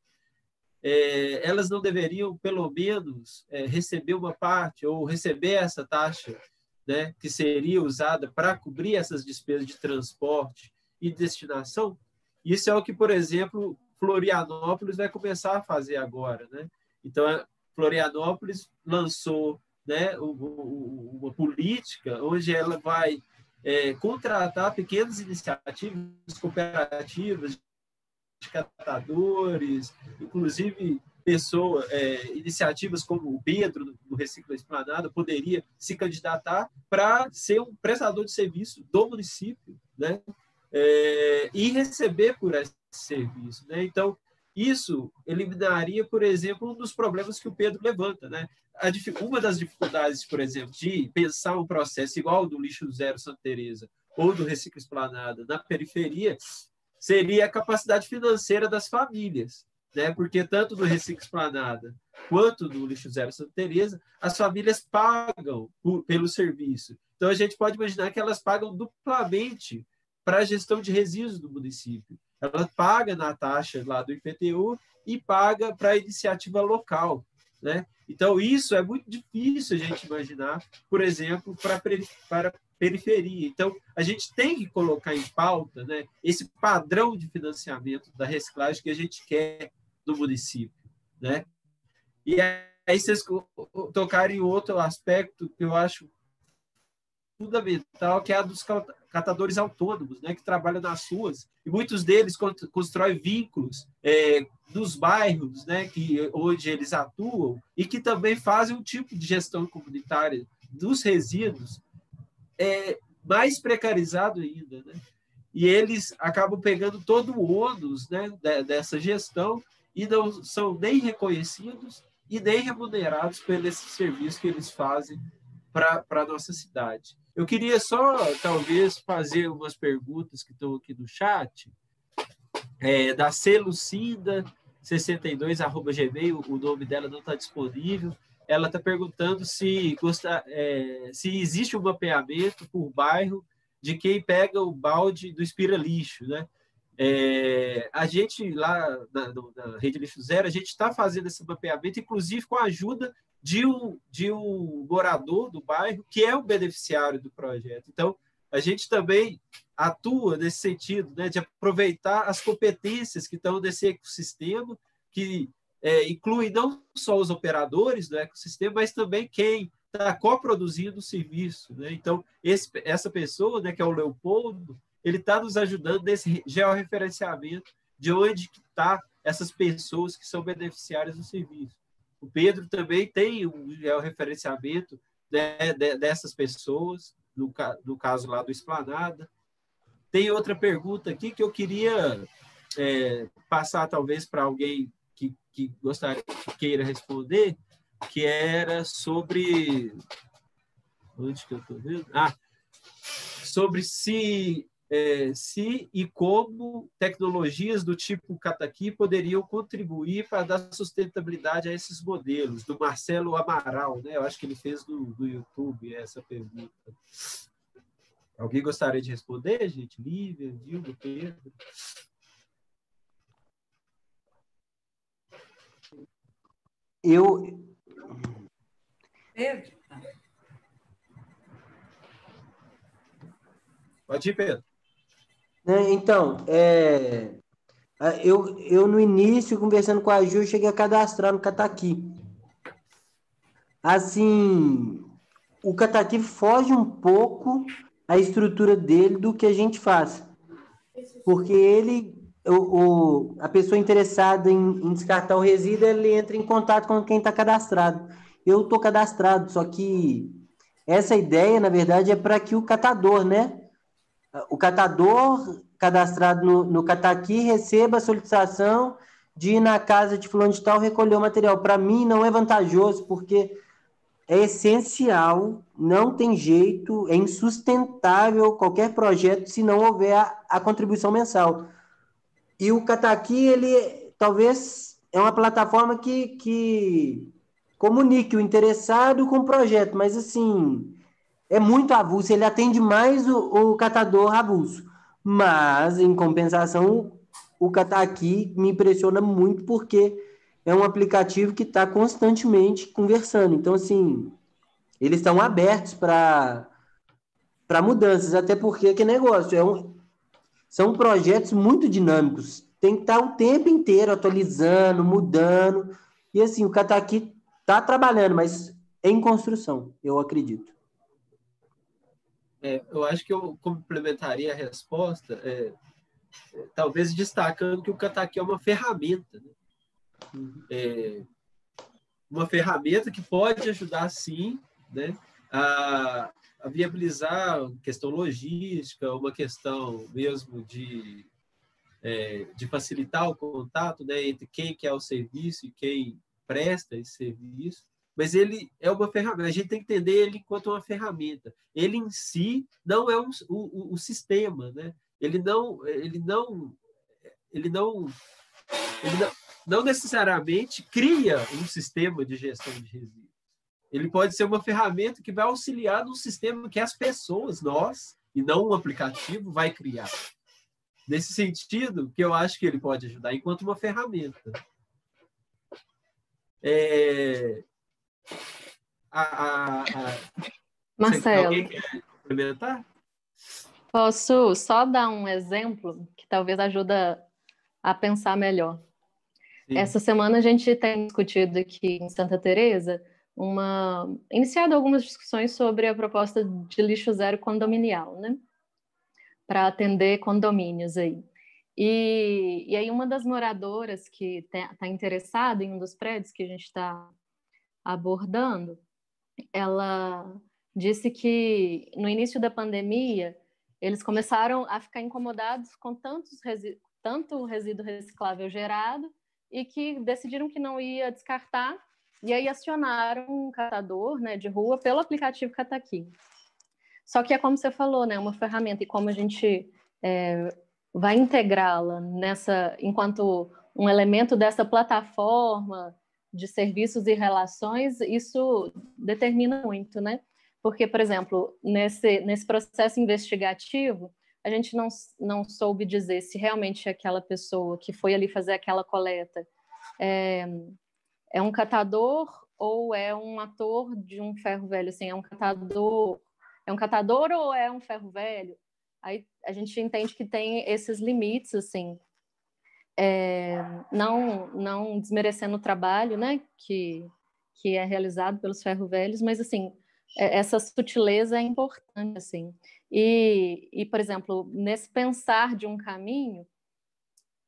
é, elas não deveriam, pelo menos, é, receber uma parte ou receber essa taxa né, que seria usada para cobrir essas despesas de transporte e destinação? Isso é o que, por exemplo, Florianópolis vai começar a fazer agora. Né? Então, Florianópolis lançou né, uma política onde ela vai é, contratar pequenas iniciativas cooperativas de catadores, inclusive pessoa, é, iniciativas como o Pedro do Recicla Esplanada poderia se candidatar para ser um prestador de serviço do município, né? É, e receber por esse serviço, né? Então isso eliminaria, por exemplo, um dos problemas que o Pedro levanta, né? A, uma das dificuldades, por exemplo, de pensar um processo igual ao do lixo zero Santa Teresa ou do reciclo esplanada na periferia seria a capacidade financeira das famílias, né? Porque tanto no reciclo esplanada quanto no lixo zero Santa Teresa, as famílias pagam por, pelo serviço. Então a gente pode imaginar que elas pagam duplamente para a gestão de resíduos do município ela paga na taxa lá do IPTU e paga para a iniciativa local, né? Então, isso é muito difícil a gente imaginar, por exemplo, para, periferia. Então, a gente tem que colocar em pauta né, esse padrão de financiamento da reciclagem que a gente quer no município. Né? E aí vocês tocaram em outro aspecto que eu acho fundamental, que é a dos catadores autônomos, né, que trabalham nas ruas, e muitos deles constroem vínculos é, dos bairros, né, que onde eles atuam, e que também fazem um tipo de gestão comunitária dos resíduos é, mais precarizado ainda, né? E eles acabam pegando todo o ônus né, dessa gestão e não são nem reconhecidos e nem remunerados pelo esse serviço que eles fazem para a nossa cidade. Eu queria só, talvez, fazer umas perguntas que estão aqui no chat. É, da C. Lucinda, 62, arroba gmail, o nome dela não está disponível. Ela está perguntando se, gosta, é, se existe um mapeamento por bairro de quem pega o balde do Espira Lixo, né? É, a gente lá na, na, Rede Lixo Zero, a gente está fazendo esse mapeamento, inclusive com a ajuda de um, de um morador do bairro, que é o beneficiário do projeto. Então, a gente também atua nesse sentido, né, de aproveitar as competências que estão nesse ecossistema, que é, inclui não só os operadores do ecossistema, mas também quem está coproduzindo o serviço. Né? Então, esse, essa pessoa, né, que é o Leopoldo, ele está nos ajudando nesse georreferenciamento de onde está essas pessoas que são beneficiárias do serviço. O Pedro também tem um georreferenciamento né, dessas pessoas, no, no caso lá do Esplanada. Tem outra pergunta aqui que eu queria é, passar talvez para alguém que, que gostaria que queira responder, que era sobre onde que eu estou vendo? Ah, sobre se é, se e como tecnologias do tipo Kataki poderiam contribuir para dar sustentabilidade a esses modelos, do Marcelo Amaral, né? Eu acho que ele fez no, no YouTube essa pergunta. Alguém gostaria de responder, gente? Lívia, Dilma, Pedro? Eu. Pedro? Pode ir, Pedro. Né, então, é, eu, eu no início, conversando com a Ju, cheguei a cadastrar no Cataqui. Assim, o Cataqui foge um pouco a estrutura dele do que a gente faz. Porque ele, o, o a pessoa interessada em, em, descartar o resíduo, ele entra em contato com quem está cadastrado. Eu estou cadastrado, só que essa ideia, na verdade, é para que o catador, né? O catador cadastrado no, no Cataqui receba a solicitação de ir na casa de fulano de tal recolher o material. Para mim, não é vantajoso, porque é essencial, não tem jeito, é insustentável qualquer projeto se não houver a, a contribuição mensal. E o Cataqui, ele talvez é uma plataforma que, que comunique o interessado com o projeto, mas assim, é muito avulso, ele atende mais o, o catador avulso. Mas, em compensação, o Cataqui me impressiona muito porque é um aplicativo que está constantemente conversando. Então, assim, eles estão abertos para mudanças, até porque que negócio é um, são projetos muito dinâmicos. Tem que estar tá o tempo inteiro atualizando, mudando. E assim, o Cataqui está trabalhando, mas em construção, eu acredito. É, eu acho que eu complementaria a resposta, é, é, talvez destacando que o Kataki é uma ferramenta. Né? É, uma ferramenta que pode ajudar, sim, né, a, a viabilizar questão logística, uma questão mesmo de, é, de facilitar o contato né, entre quem quer o serviço e quem presta esse serviço mas ele é uma ferramenta. A gente tem que entender ele enquanto uma ferramenta. Ele em si não é um, o, o, sistema, né? Ele não, ele não, ele não, ele não, não necessariamente cria um sistema de gestão de resíduos. Ele pode ser uma ferramenta que vai auxiliar no sistema que as pessoas, nós, e não um aplicativo, vai criar. Nesse sentido, que eu acho que ele pode ajudar enquanto uma ferramenta. É, a, a, a... Marcelo. Posso só dar um exemplo que talvez ajuda a pensar melhor. Essa semana a gente tem discutido aqui em Santa Teresa uma iniciado algumas discussões sobre a proposta de lixo zero condominial, né? Para atender condomínios aí. E, e aí uma das moradoras que está interessada em um dos prédios que a gente está abordando, ela disse que no início da pandemia eles começaram a ficar incomodados com tantos resi tanto resíduo reciclável gerado e que decidiram que não ia descartar e aí acionaram um catador né, de rua pelo aplicativo Cataqui. Só que é como você falou, né, uma ferramenta e como a gente é, vai integrá-la nessa, enquanto um elemento dessa plataforma de serviços e relações, isso determina muito, né? Porque, por exemplo, nesse, nesse processo investigativo, a gente não, não soube dizer se realmente aquela pessoa que foi ali fazer aquela coleta é, é um catador ou é um ator de um ferro velho? Assim, é um catador, é um catador ou é um ferro velho? Aí a gente entende que tem esses limites, assim, é, não, não desmerecendo o trabalho, né, que, que é realizado pelos ferro velhos, mas, assim, é, essa sutileza é importante, assim. E, e, por exemplo, nesse pensar de um caminho,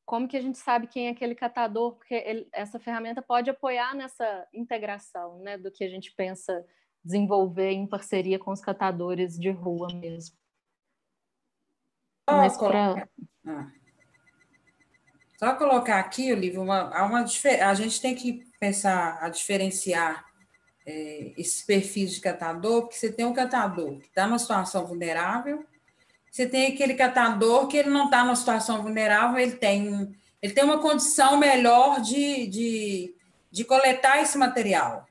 como que a gente sabe quem é aquele catador? Porque ele, essa ferramenta pode apoiar nessa integração, né, do que a gente pensa desenvolver em parceria com os catadores de rua mesmo. Mas pra... ah. Só colocar aqui, Olivia, uma, uma, a gente tem que pensar a diferenciar é, esses perfis de catador, porque você tem um catador que está numa situação vulnerável, você tem aquele catador que ele não está numa situação vulnerável, ele tem, ele tem uma condição melhor de, de, de coletar esse material.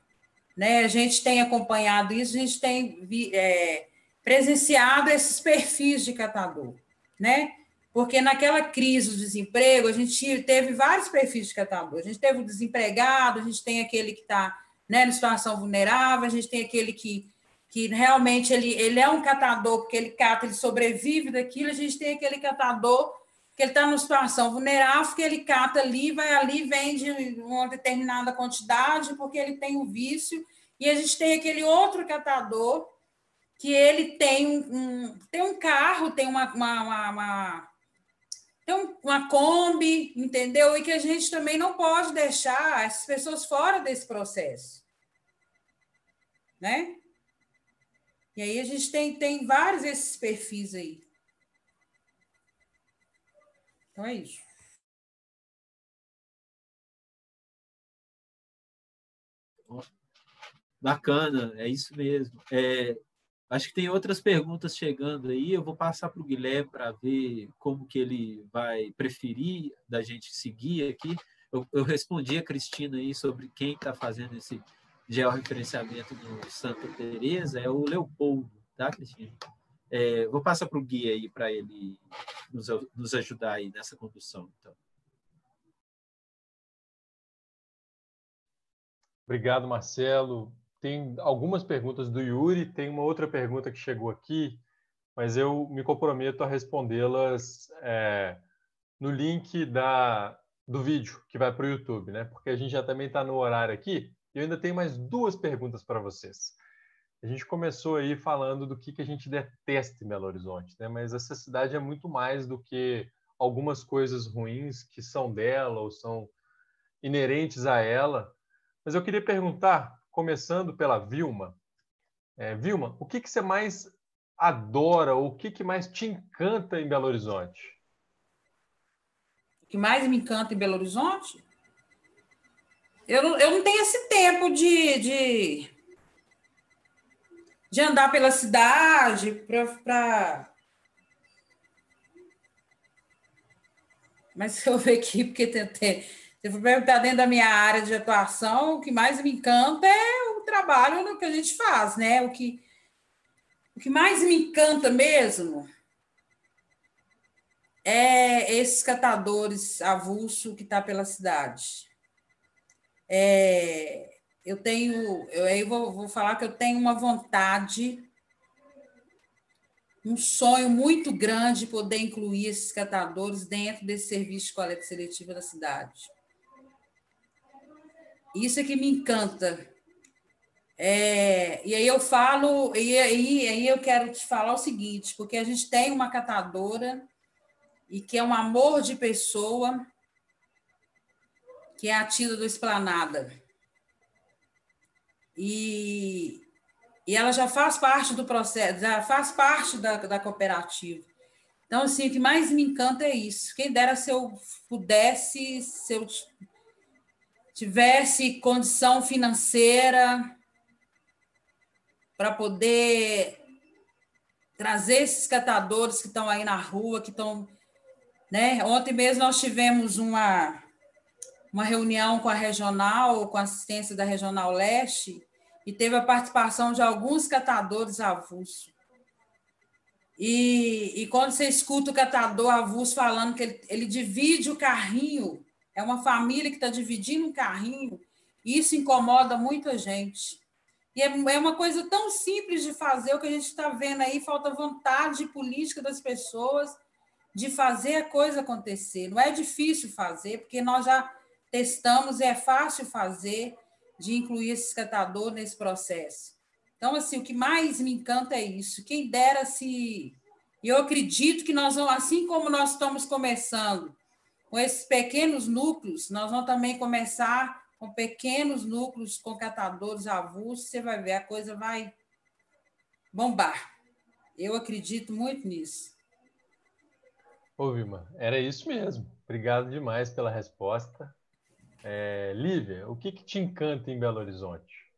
Né? A gente tem acompanhado isso, a gente tem é, presenciado esses perfis de catador né? Porque naquela crise do desemprego, a gente teve vários perfis de catador. A gente teve o desempregado, a gente tem aquele que está né, em situação vulnerável, a gente tem aquele que, que realmente ele, ele é um catador, porque ele cata, ele sobrevive daquilo, a gente tem aquele catador que ele está numa situação vulnerável, que ele cata ali, vai ali, vende uma determinada quantidade, porque ele tem um vício, e a gente tem aquele outro catador que ele tem um, tem um carro, tem uma, uma, uma, uma tem uma Kombi, entendeu? E que a gente também não pode deixar essas pessoas fora desse processo. Né? E aí a gente tem, tem vários desses perfis aí. Então é isso. Bacana, é isso mesmo. É, Acho que tem outras perguntas chegando aí. Eu vou passar para o Guilherme para ver como que ele vai preferir da gente seguir aqui. Eu, eu respondi a Cristina aí sobre quem está fazendo esse georreferenciamento no Santa Teresa. É o Leopoldo, tá, Cristina? É, vou passar para o Gui aí para ele nos, nos ajudar aí nessa condução. Então. Obrigado, Marcelo tem algumas perguntas do Yuri, tem uma outra pergunta que chegou aqui, mas eu me comprometo a respondê-las é, no link da, do vídeo que vai para o YouTube, né? Porque a gente já também está no horário aqui e eu ainda tenho mais duas perguntas para vocês. A gente começou aí falando do que, que a gente detesta em Belo Horizonte, né? Mas essa cidade é muito mais do que algumas coisas ruins que são dela ou são inerentes a ela. Mas eu queria perguntar começando pela Vilma. É, Vilma, o que, que você mais adora o que, que mais te encanta em Belo Horizonte? O que mais me encanta em Belo Horizonte? Eu não, eu não tenho esse tempo de, de, de andar pela cidade para. Mas <laughs> eu ver aqui, porque tentei se for perguntar dentro da minha área de atuação, o que mais me encanta é o trabalho no que a gente faz, né? O que, o que mais me encanta mesmo é esses catadores avulso que está pela cidade. É, eu tenho, eu aí vou, vou falar que eu tenho uma vontade, um sonho muito grande de poder incluir esses catadores dentro desse serviço de coleta seletiva da cidade Isso é que me encanta. É, e aí eu falo, e aí, aí eu quero te falar o seguinte, porque a gente tem uma catadora e que é um amor de pessoa, que é a Tida do Esplanada. E, e ela já faz parte do processo, já faz parte da, da cooperativa. Então, assim, o que mais me encanta é isso. Quem dera se eu pudesse, se eu tivesse condição financeira para poder trazer esses catadores que estão aí na rua, que estão. Né? Ontem mesmo nós tivemos uma, uma reunião com a regional, com a assistência da Regional Leste, e teve a participação de alguns catadores avulsos. E, e quando você escuta o catador avulso falando que ele, ele divide o carrinho, é uma família que está dividindo um carrinho, isso incomoda muita gente. E é, é uma coisa tão simples de fazer, o que a gente está vendo aí, falta vontade política das pessoas de fazer a coisa acontecer. Não é difícil fazer, porque nós já testamos e é fácil fazer de incluir esse catador nesse processo. Então, assim, o que mais me encanta é isso. Quem dera se. Eu acredito que nós vamos, assim como nós estamos começando com esses pequenos núcleos, nós vamos também começar com pequenos núcleos com catadores avulsos, você vai ver, a coisa vai bombar. Eu acredito muito nisso. Ô, Vilma, era isso mesmo. Obrigado demais pela resposta. É, Lívia, o que, que te encanta em Belo Horizonte?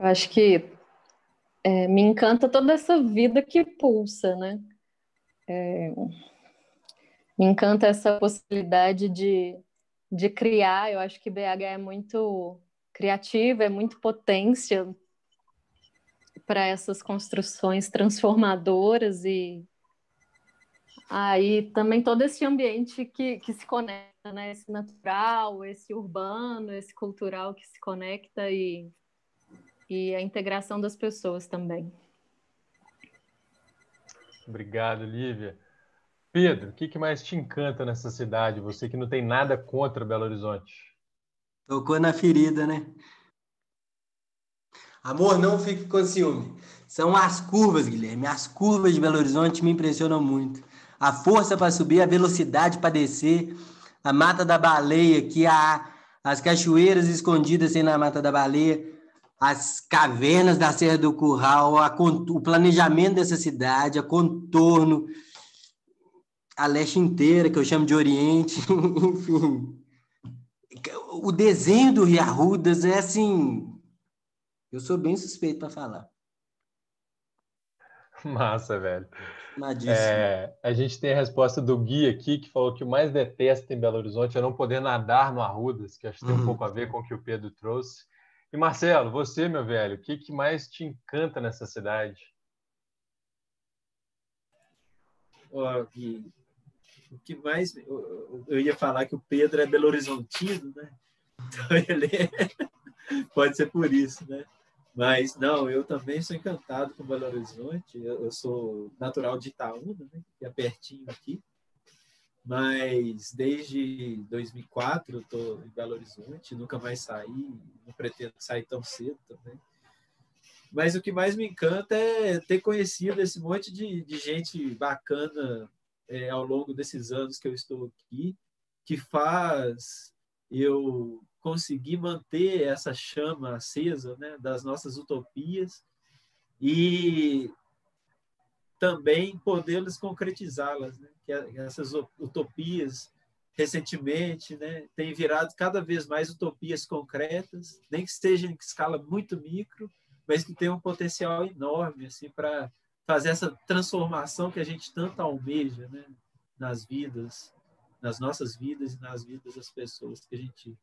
Eu acho que é, me encanta toda essa vida que pulsa, né? É, me encanta essa possibilidade de, de criar. Eu acho que BH é muito criativa, é muito potência para essas construções transformadoras e aí também todo esse ambiente que, que se conecta, né? Esse natural, esse urbano, esse cultural que se conecta e e a integração das pessoas também. Obrigado, Lívia. Pedro, o que, que mais te encanta nessa cidade? Você que não tem nada contra Belo Horizonte. Tocou na ferida, né? Amor, não fique com ciúme. São as curvas, Guilherme. As curvas de Belo Horizonte me impressionam muito. A força para subir, a velocidade para descer, a Mata da Baleia, que há as cachoeiras escondidas aí na Mata da Baleia as cavernas da Serra do Curral, a, o planejamento dessa cidade, a contorno, a leste inteira, que eu chamo de Oriente, <laughs> enfim. O desenho do Rio Arrudas é assim. Eu sou bem suspeito para falar. <laughs> Massa, velho. É, a gente tem a resposta do Gui aqui, que falou que o mais detesta em Belo Horizonte é não poder nadar no Arrudas, que acho que tem um uhum. pouco a ver com o que o Pedro trouxe. E Marcelo, você, meu velho, o que, que mais te encanta nessa cidade? Oh, o que mais. Eu, eu, ia falar que o Pedro é Belo Horizontino, né? Então <laughs> ele é, pode ser por isso, né? Mas não, eu também sou encantado com Belo Horizonte. Eu, eu sou natural de Itaúna, né? Que é pertinho aqui mas desde 2004 eu estou em Belo Horizonte, nunca mais saí, não pretendo sair tão cedo também. Mas o que mais me encanta é ter conhecido esse monte de, de gente bacana é, ao longo desses anos que eu estou aqui, que faz eu conseguir manter essa chama acesa né, das nossas utopias e também podê-las concretizá-las. Né? Que essas utopias, recentemente, né, têm virado cada vez mais utopias concretas, nem que estejam em escala muito micro, mas que têm um potencial enorme assim, para fazer essa transformação que a gente tanto almeja né, nas vidas, nas nossas vidas e nas vidas das pessoas que a gente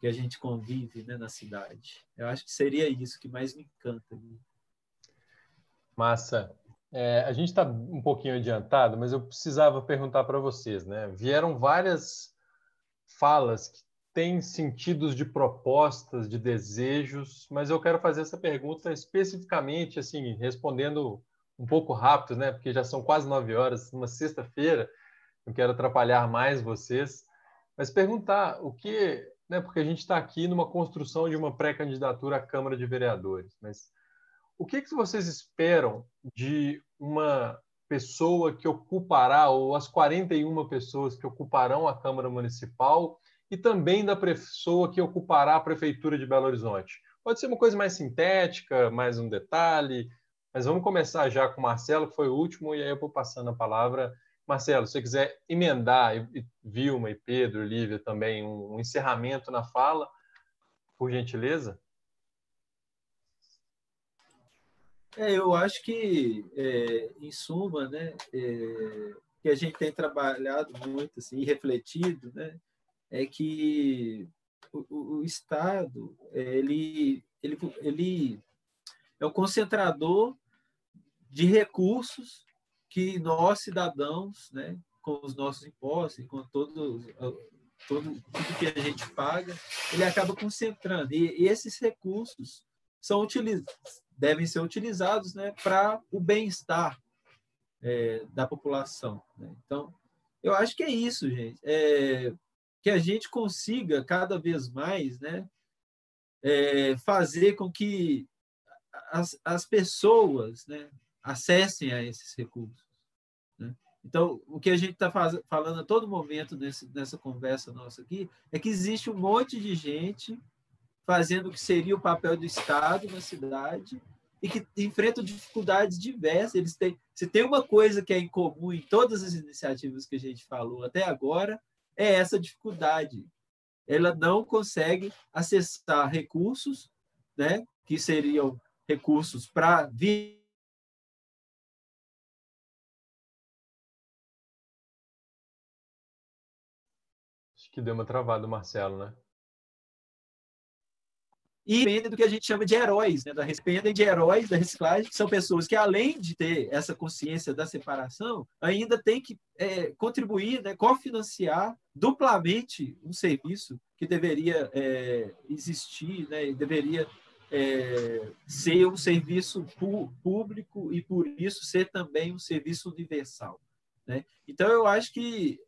que a gente convive né, na cidade. Eu acho que seria isso que mais me encanta. Né? Massa. É, a gente está um pouquinho adiantado, mas eu precisava perguntar para vocês, né? Vieram várias falas que têm sentidos de propostas, de desejos, mas eu quero fazer essa pergunta especificamente, assim, respondendo um pouco rápido, né? Porque já são quase nove horas, uma sexta-feira, não quero atrapalhar mais vocês. mas perguntar o que, né, porque a gente está aqui numa construção de uma pré-candidatura à Câmara de Vereadores, mas o que, que vocês esperam de uma pessoa que ocupará, ou as 41 pessoas que ocuparão a Câmara Municipal, e também da pessoa que ocupará a Prefeitura de Belo Horizonte? Pode ser uma coisa mais sintética, mais um detalhe, mas vamos começar já com o Marcelo, que foi o último, e aí eu vou passando a palavra. Marcelo, se você quiser emendar, e Vilma e Pedro, Lívia também, um, encerramento na fala, por gentileza. É, eu acho que, é, em suma, né, é, que a gente tem trabalhado muito assim, e refletido, né, é que o, o Estado ele, ele, ele é o concentrador de recursos que nós, cidadãos, né, com os nossos impostos, com todo, todo tudo que a gente paga, ele acaba concentrando. E, e esses recursos são utilizados, devem ser utilizados né, para o bem-estar é, da população. Né? Então, eu acho que é isso, gente. É, que a gente consiga cada vez mais né, é, fazer com que as, as pessoas né, acessem a esses recursos. Né? Então, o que a gente está falando a todo momento nesse, nessa conversa nossa aqui é que existe um monte de gente fazendo o que seria o papel do Estado na cidade e que enfrentam dificuldades diversas. Eles têm, se tem uma coisa que é em comum em todas as iniciativas que a gente falou até agora, é essa dificuldade. Ela não consegue acessar recursos, né, que seriam recursos para vir Acho que deu uma travada, Marcelo, né? E dependem do que a gente chama de heróis, né? dependem de heróis da reciclagem, que são pessoas que, além de ter essa consciência da separação, ainda tem que é, contribuir, né? cofinanciar duplamente um serviço que deveria é, existir, né? deveria é, ser um serviço público e, por isso, ser também um serviço universal. Né? Então, eu acho que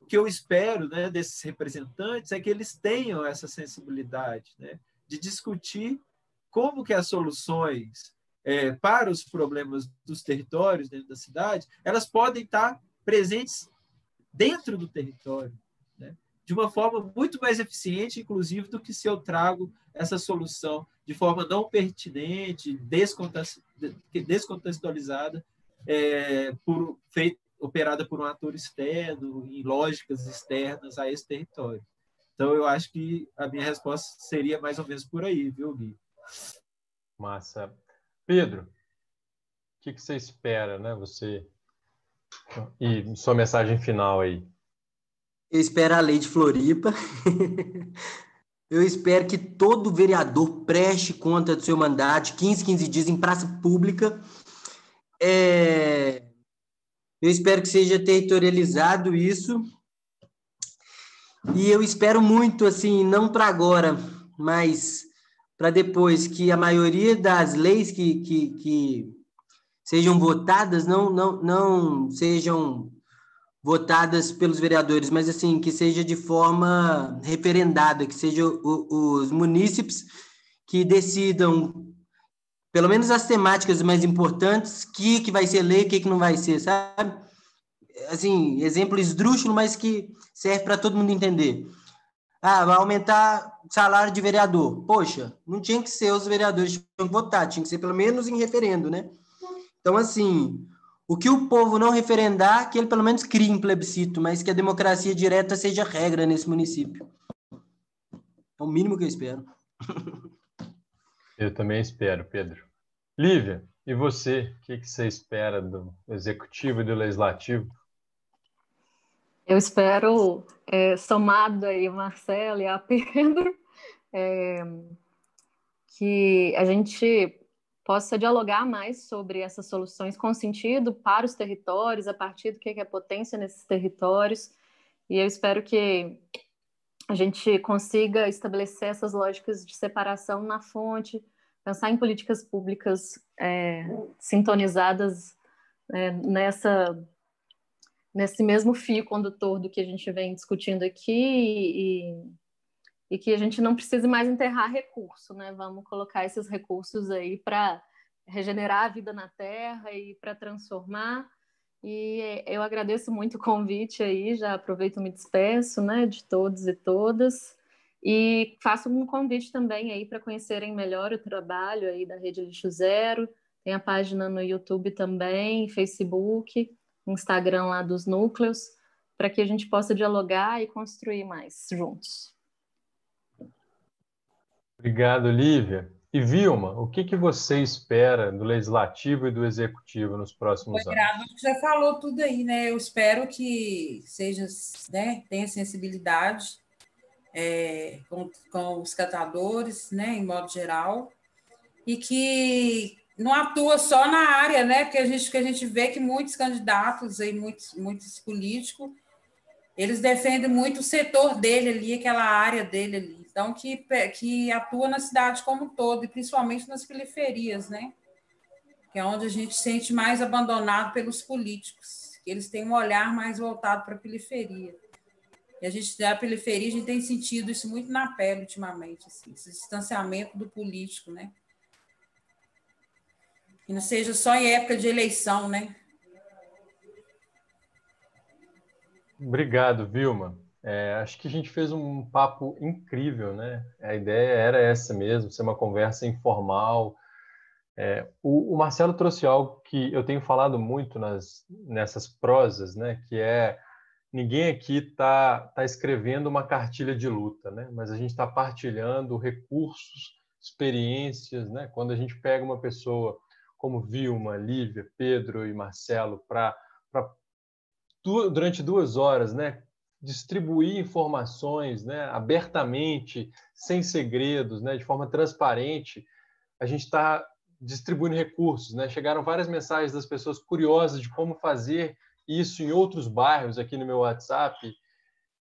o que eu espero né, desses representantes é que eles tenham essa sensibilidade né, de discutir como que as soluções é, para os problemas dos territórios dentro da cidade elas podem estar presentes dentro do território, né, de uma forma muito mais eficiente, inclusive, do que se eu trago essa solução de forma não pertinente, descontextualizada, é, por, feito, operada por um ator externo, em lógicas externas a esse território. Então, eu acho que a minha resposta seria mais ou menos por aí, viu, Gui? Massa. Pedro, o que, que você espera, né? Você. E sua mensagem final aí. Eu espero a lei de Floripa. <laughs> Eu espero que todo vereador preste conta do seu mandato, 15, 15 dias em praça pública. É... Eu espero que seja territorializado isso. E eu espero muito, assim, não para agora, mas para depois, que a maioria das leis que, que, que sejam votadas não, não, não sejam votadas pelos vereadores, mas assim, que seja de forma referendada, que sejam os munícipes que decidam pelo menos as temáticas mais importantes, o que, que vai ser lei, o que, que não vai ser, sabe? Assim, exemplo esdrúxulo, mas que serve para todo mundo entender. Ah, vai aumentar salário de vereador. Poxa, não tinha que ser os vereadores que tinham que votar, tinha que ser pelo menos em referendo, né? Então, assim, o que o povo não referendar, que ele pelo menos crie um plebiscito, mas que a democracia direta seja regra nesse município. É o mínimo que eu espero. <laughs> Eu também espero, Pedro. Lívia, e você? O que, que você espera do executivo e do legislativo? Eu espero, é, somado aí Marcelo e a Pedro, é, que a gente possa dialogar mais sobre essas soluções com sentido para os territórios, a partir do que é potência nesses territórios. E eu espero que a gente consiga estabelecer essas lógicas de separação na fonte, pensar em políticas públicas é, sintonizadas é, nessa nesse mesmo fio condutor do que a gente vem discutindo aqui e, e que a gente não precise mais enterrar recurso, né? Vamos colocar esses recursos aí para regenerar a vida na Terra e para transformar. E eu agradeço muito o convite aí, já aproveito e me despeço, né, de todos e todas. E faço um convite também aí para conhecerem melhor o trabalho aí da Rede Lixo Zero. Tem a página no YouTube também, Facebook. Instagram lá dos núcleos, para que a gente possa dialogar e construir mais juntos. Obrigado, Lívia. E Vilma, o que, que você espera do legislativo e do executivo nos próximos Foi anos? Você falou tudo aí, né? Eu espero que seja, né, tenha sensibilidade é, com, com os catadores, né, em modo geral, e que não atua só na área, né? Porque a gente, que a gente vê que muitos candidatos e muitos, muitos políticos, eles defendem muito o setor dele ali, aquela área dele ali. Então, que, que atua na cidade como um todo, e principalmente nas periferias, né? Que é onde a gente se sente mais abandonado pelos políticos, que eles têm um olhar mais voltado para a periferia. E a gente, da periferia, a gente tem sentido isso muito na pele ultimamente, assim, esse distanciamento do político, né? Que não seja só em época de eleição, né? Obrigado, Vilma. É, acho que a gente fez um papo incrível, né? A ideia era essa mesmo, ser uma conversa informal. É, o, o, Marcelo trouxe algo que eu tenho falado muito nas, nessas prosas, né? Que é ninguém aqui está tá escrevendo uma cartilha de luta, né? Mas a gente está partilhando recursos, experiências, né? Quando a gente pega uma pessoa como Vilma, Lívia, Pedro e Marcelo, para durante duas horas, né, distribuir informações, né, abertamente, sem segredos, né, de forma transparente. A gente está distribuindo recursos, né? Chegaram várias mensagens das pessoas curiosas de como fazer isso em outros bairros aqui no meu WhatsApp.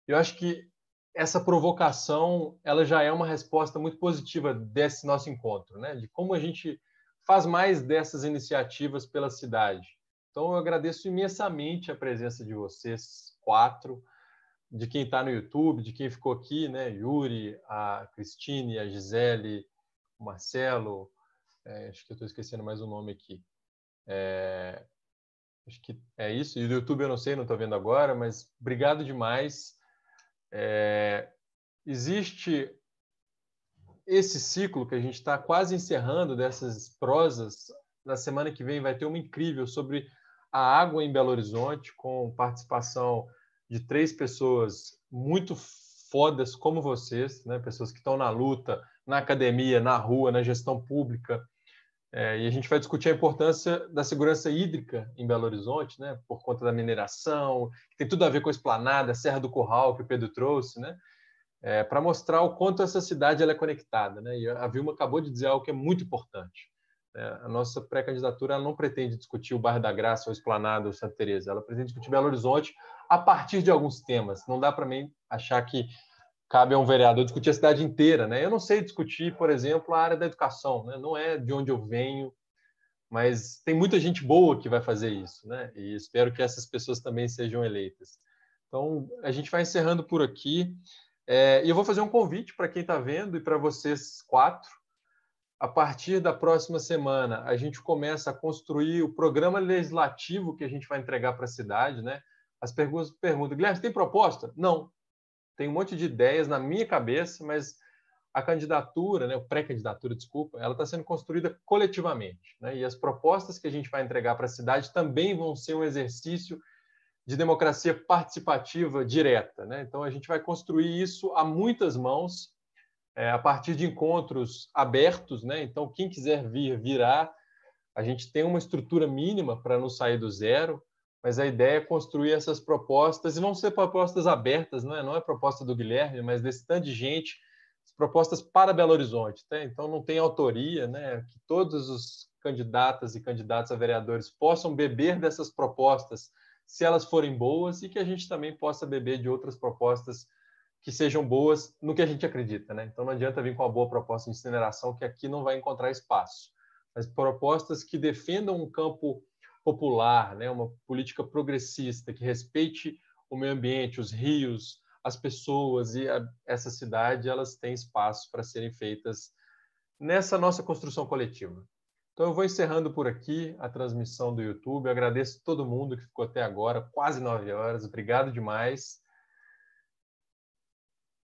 Eu acho que essa provocação, ela já é uma resposta muito positiva desse nosso encontro, né? De como a gente faz mais dessas iniciativas pela cidade. Então, eu agradeço imensamente a presença de vocês quatro, de quem está no YouTube, de quem ficou aqui, né? Yuri, a Cristine, a Gisele, o Marcelo, é, acho que eu estou esquecendo mais um nome aqui. É, acho que é isso. E do YouTube eu não sei, não estou vendo agora, mas obrigado demais. É, existe esse ciclo que a gente está quase encerrando dessas prosas, na semana que vem vai ter uma incrível sobre a água em Belo Horizonte, com participação de três pessoas muito fodas como vocês, né? pessoas que estão na luta, na academia, na rua, na gestão pública. É, e a gente vai discutir a importância da segurança hídrica em Belo Horizonte, né? por conta da mineração, que tem tudo a ver com a esplanada, a Serra do Curral, que o Pedro trouxe, né? é, para mostrar o quanto essa cidade ela é conectada. Né? E a Vilma acabou de dizer algo que é muito importante. Né? A nossa pré-candidatura não pretende discutir o bairro da Graça, ou Esplanada, ou Santa Teresa. Ela pretende discutir Belo Horizonte a partir de alguns temas. Não dá para mim achar que cabe a um vereador discutir a cidade inteira. Né? Eu não sei discutir, por exemplo, a área da educação. Né? Não é de onde eu venho, mas tem muita gente boa que vai fazer isso. Né? E espero que essas pessoas também sejam eleitas. Então, a gente vai encerrando por aqui. É, e eu vou fazer um convite para quem está vendo e para vocês quatro. A partir da próxima semana, a gente começa a construir o programa legislativo que a gente vai entregar para a cidade. Né? As perguntas perguntam, Guilherme, tem proposta? Não. Tem um monte de ideias na minha cabeça, mas a candidatura, né, o pré-candidatura, desculpa, ela está sendo construída coletivamente. Né? E as propostas que a gente vai entregar para a cidade também vão ser um exercício de democracia participativa direta. Né? Então, a gente vai construir isso a muitas mãos, é, a partir de encontros abertos. Né? Então, quem quiser vir, virá. A gente tem uma estrutura mínima para não sair do zero, mas a ideia é construir essas propostas, e vão ser propostas abertas, não é, não é proposta do Guilherme, mas desse tanto de gente, propostas para Belo Horizonte. Tá? Então, não tem autoria, né? que todos os candidatas e candidatos a vereadores possam beber dessas propostas se elas forem boas e que a gente também possa beber de outras propostas que sejam boas no que a gente acredita, né? Então não adianta vir com uma boa proposta de incineração que aqui não vai encontrar espaço, mas propostas que defendam um campo popular, né? uma política progressista que respeite o meio ambiente, os rios, as pessoas e a, essa cidade, elas têm espaço para serem feitas nessa nossa construção coletiva. Então eu vou encerrando por aqui a transmissão do YouTube. Eu agradeço todo mundo que ficou até agora, quase nove horas. Obrigado demais.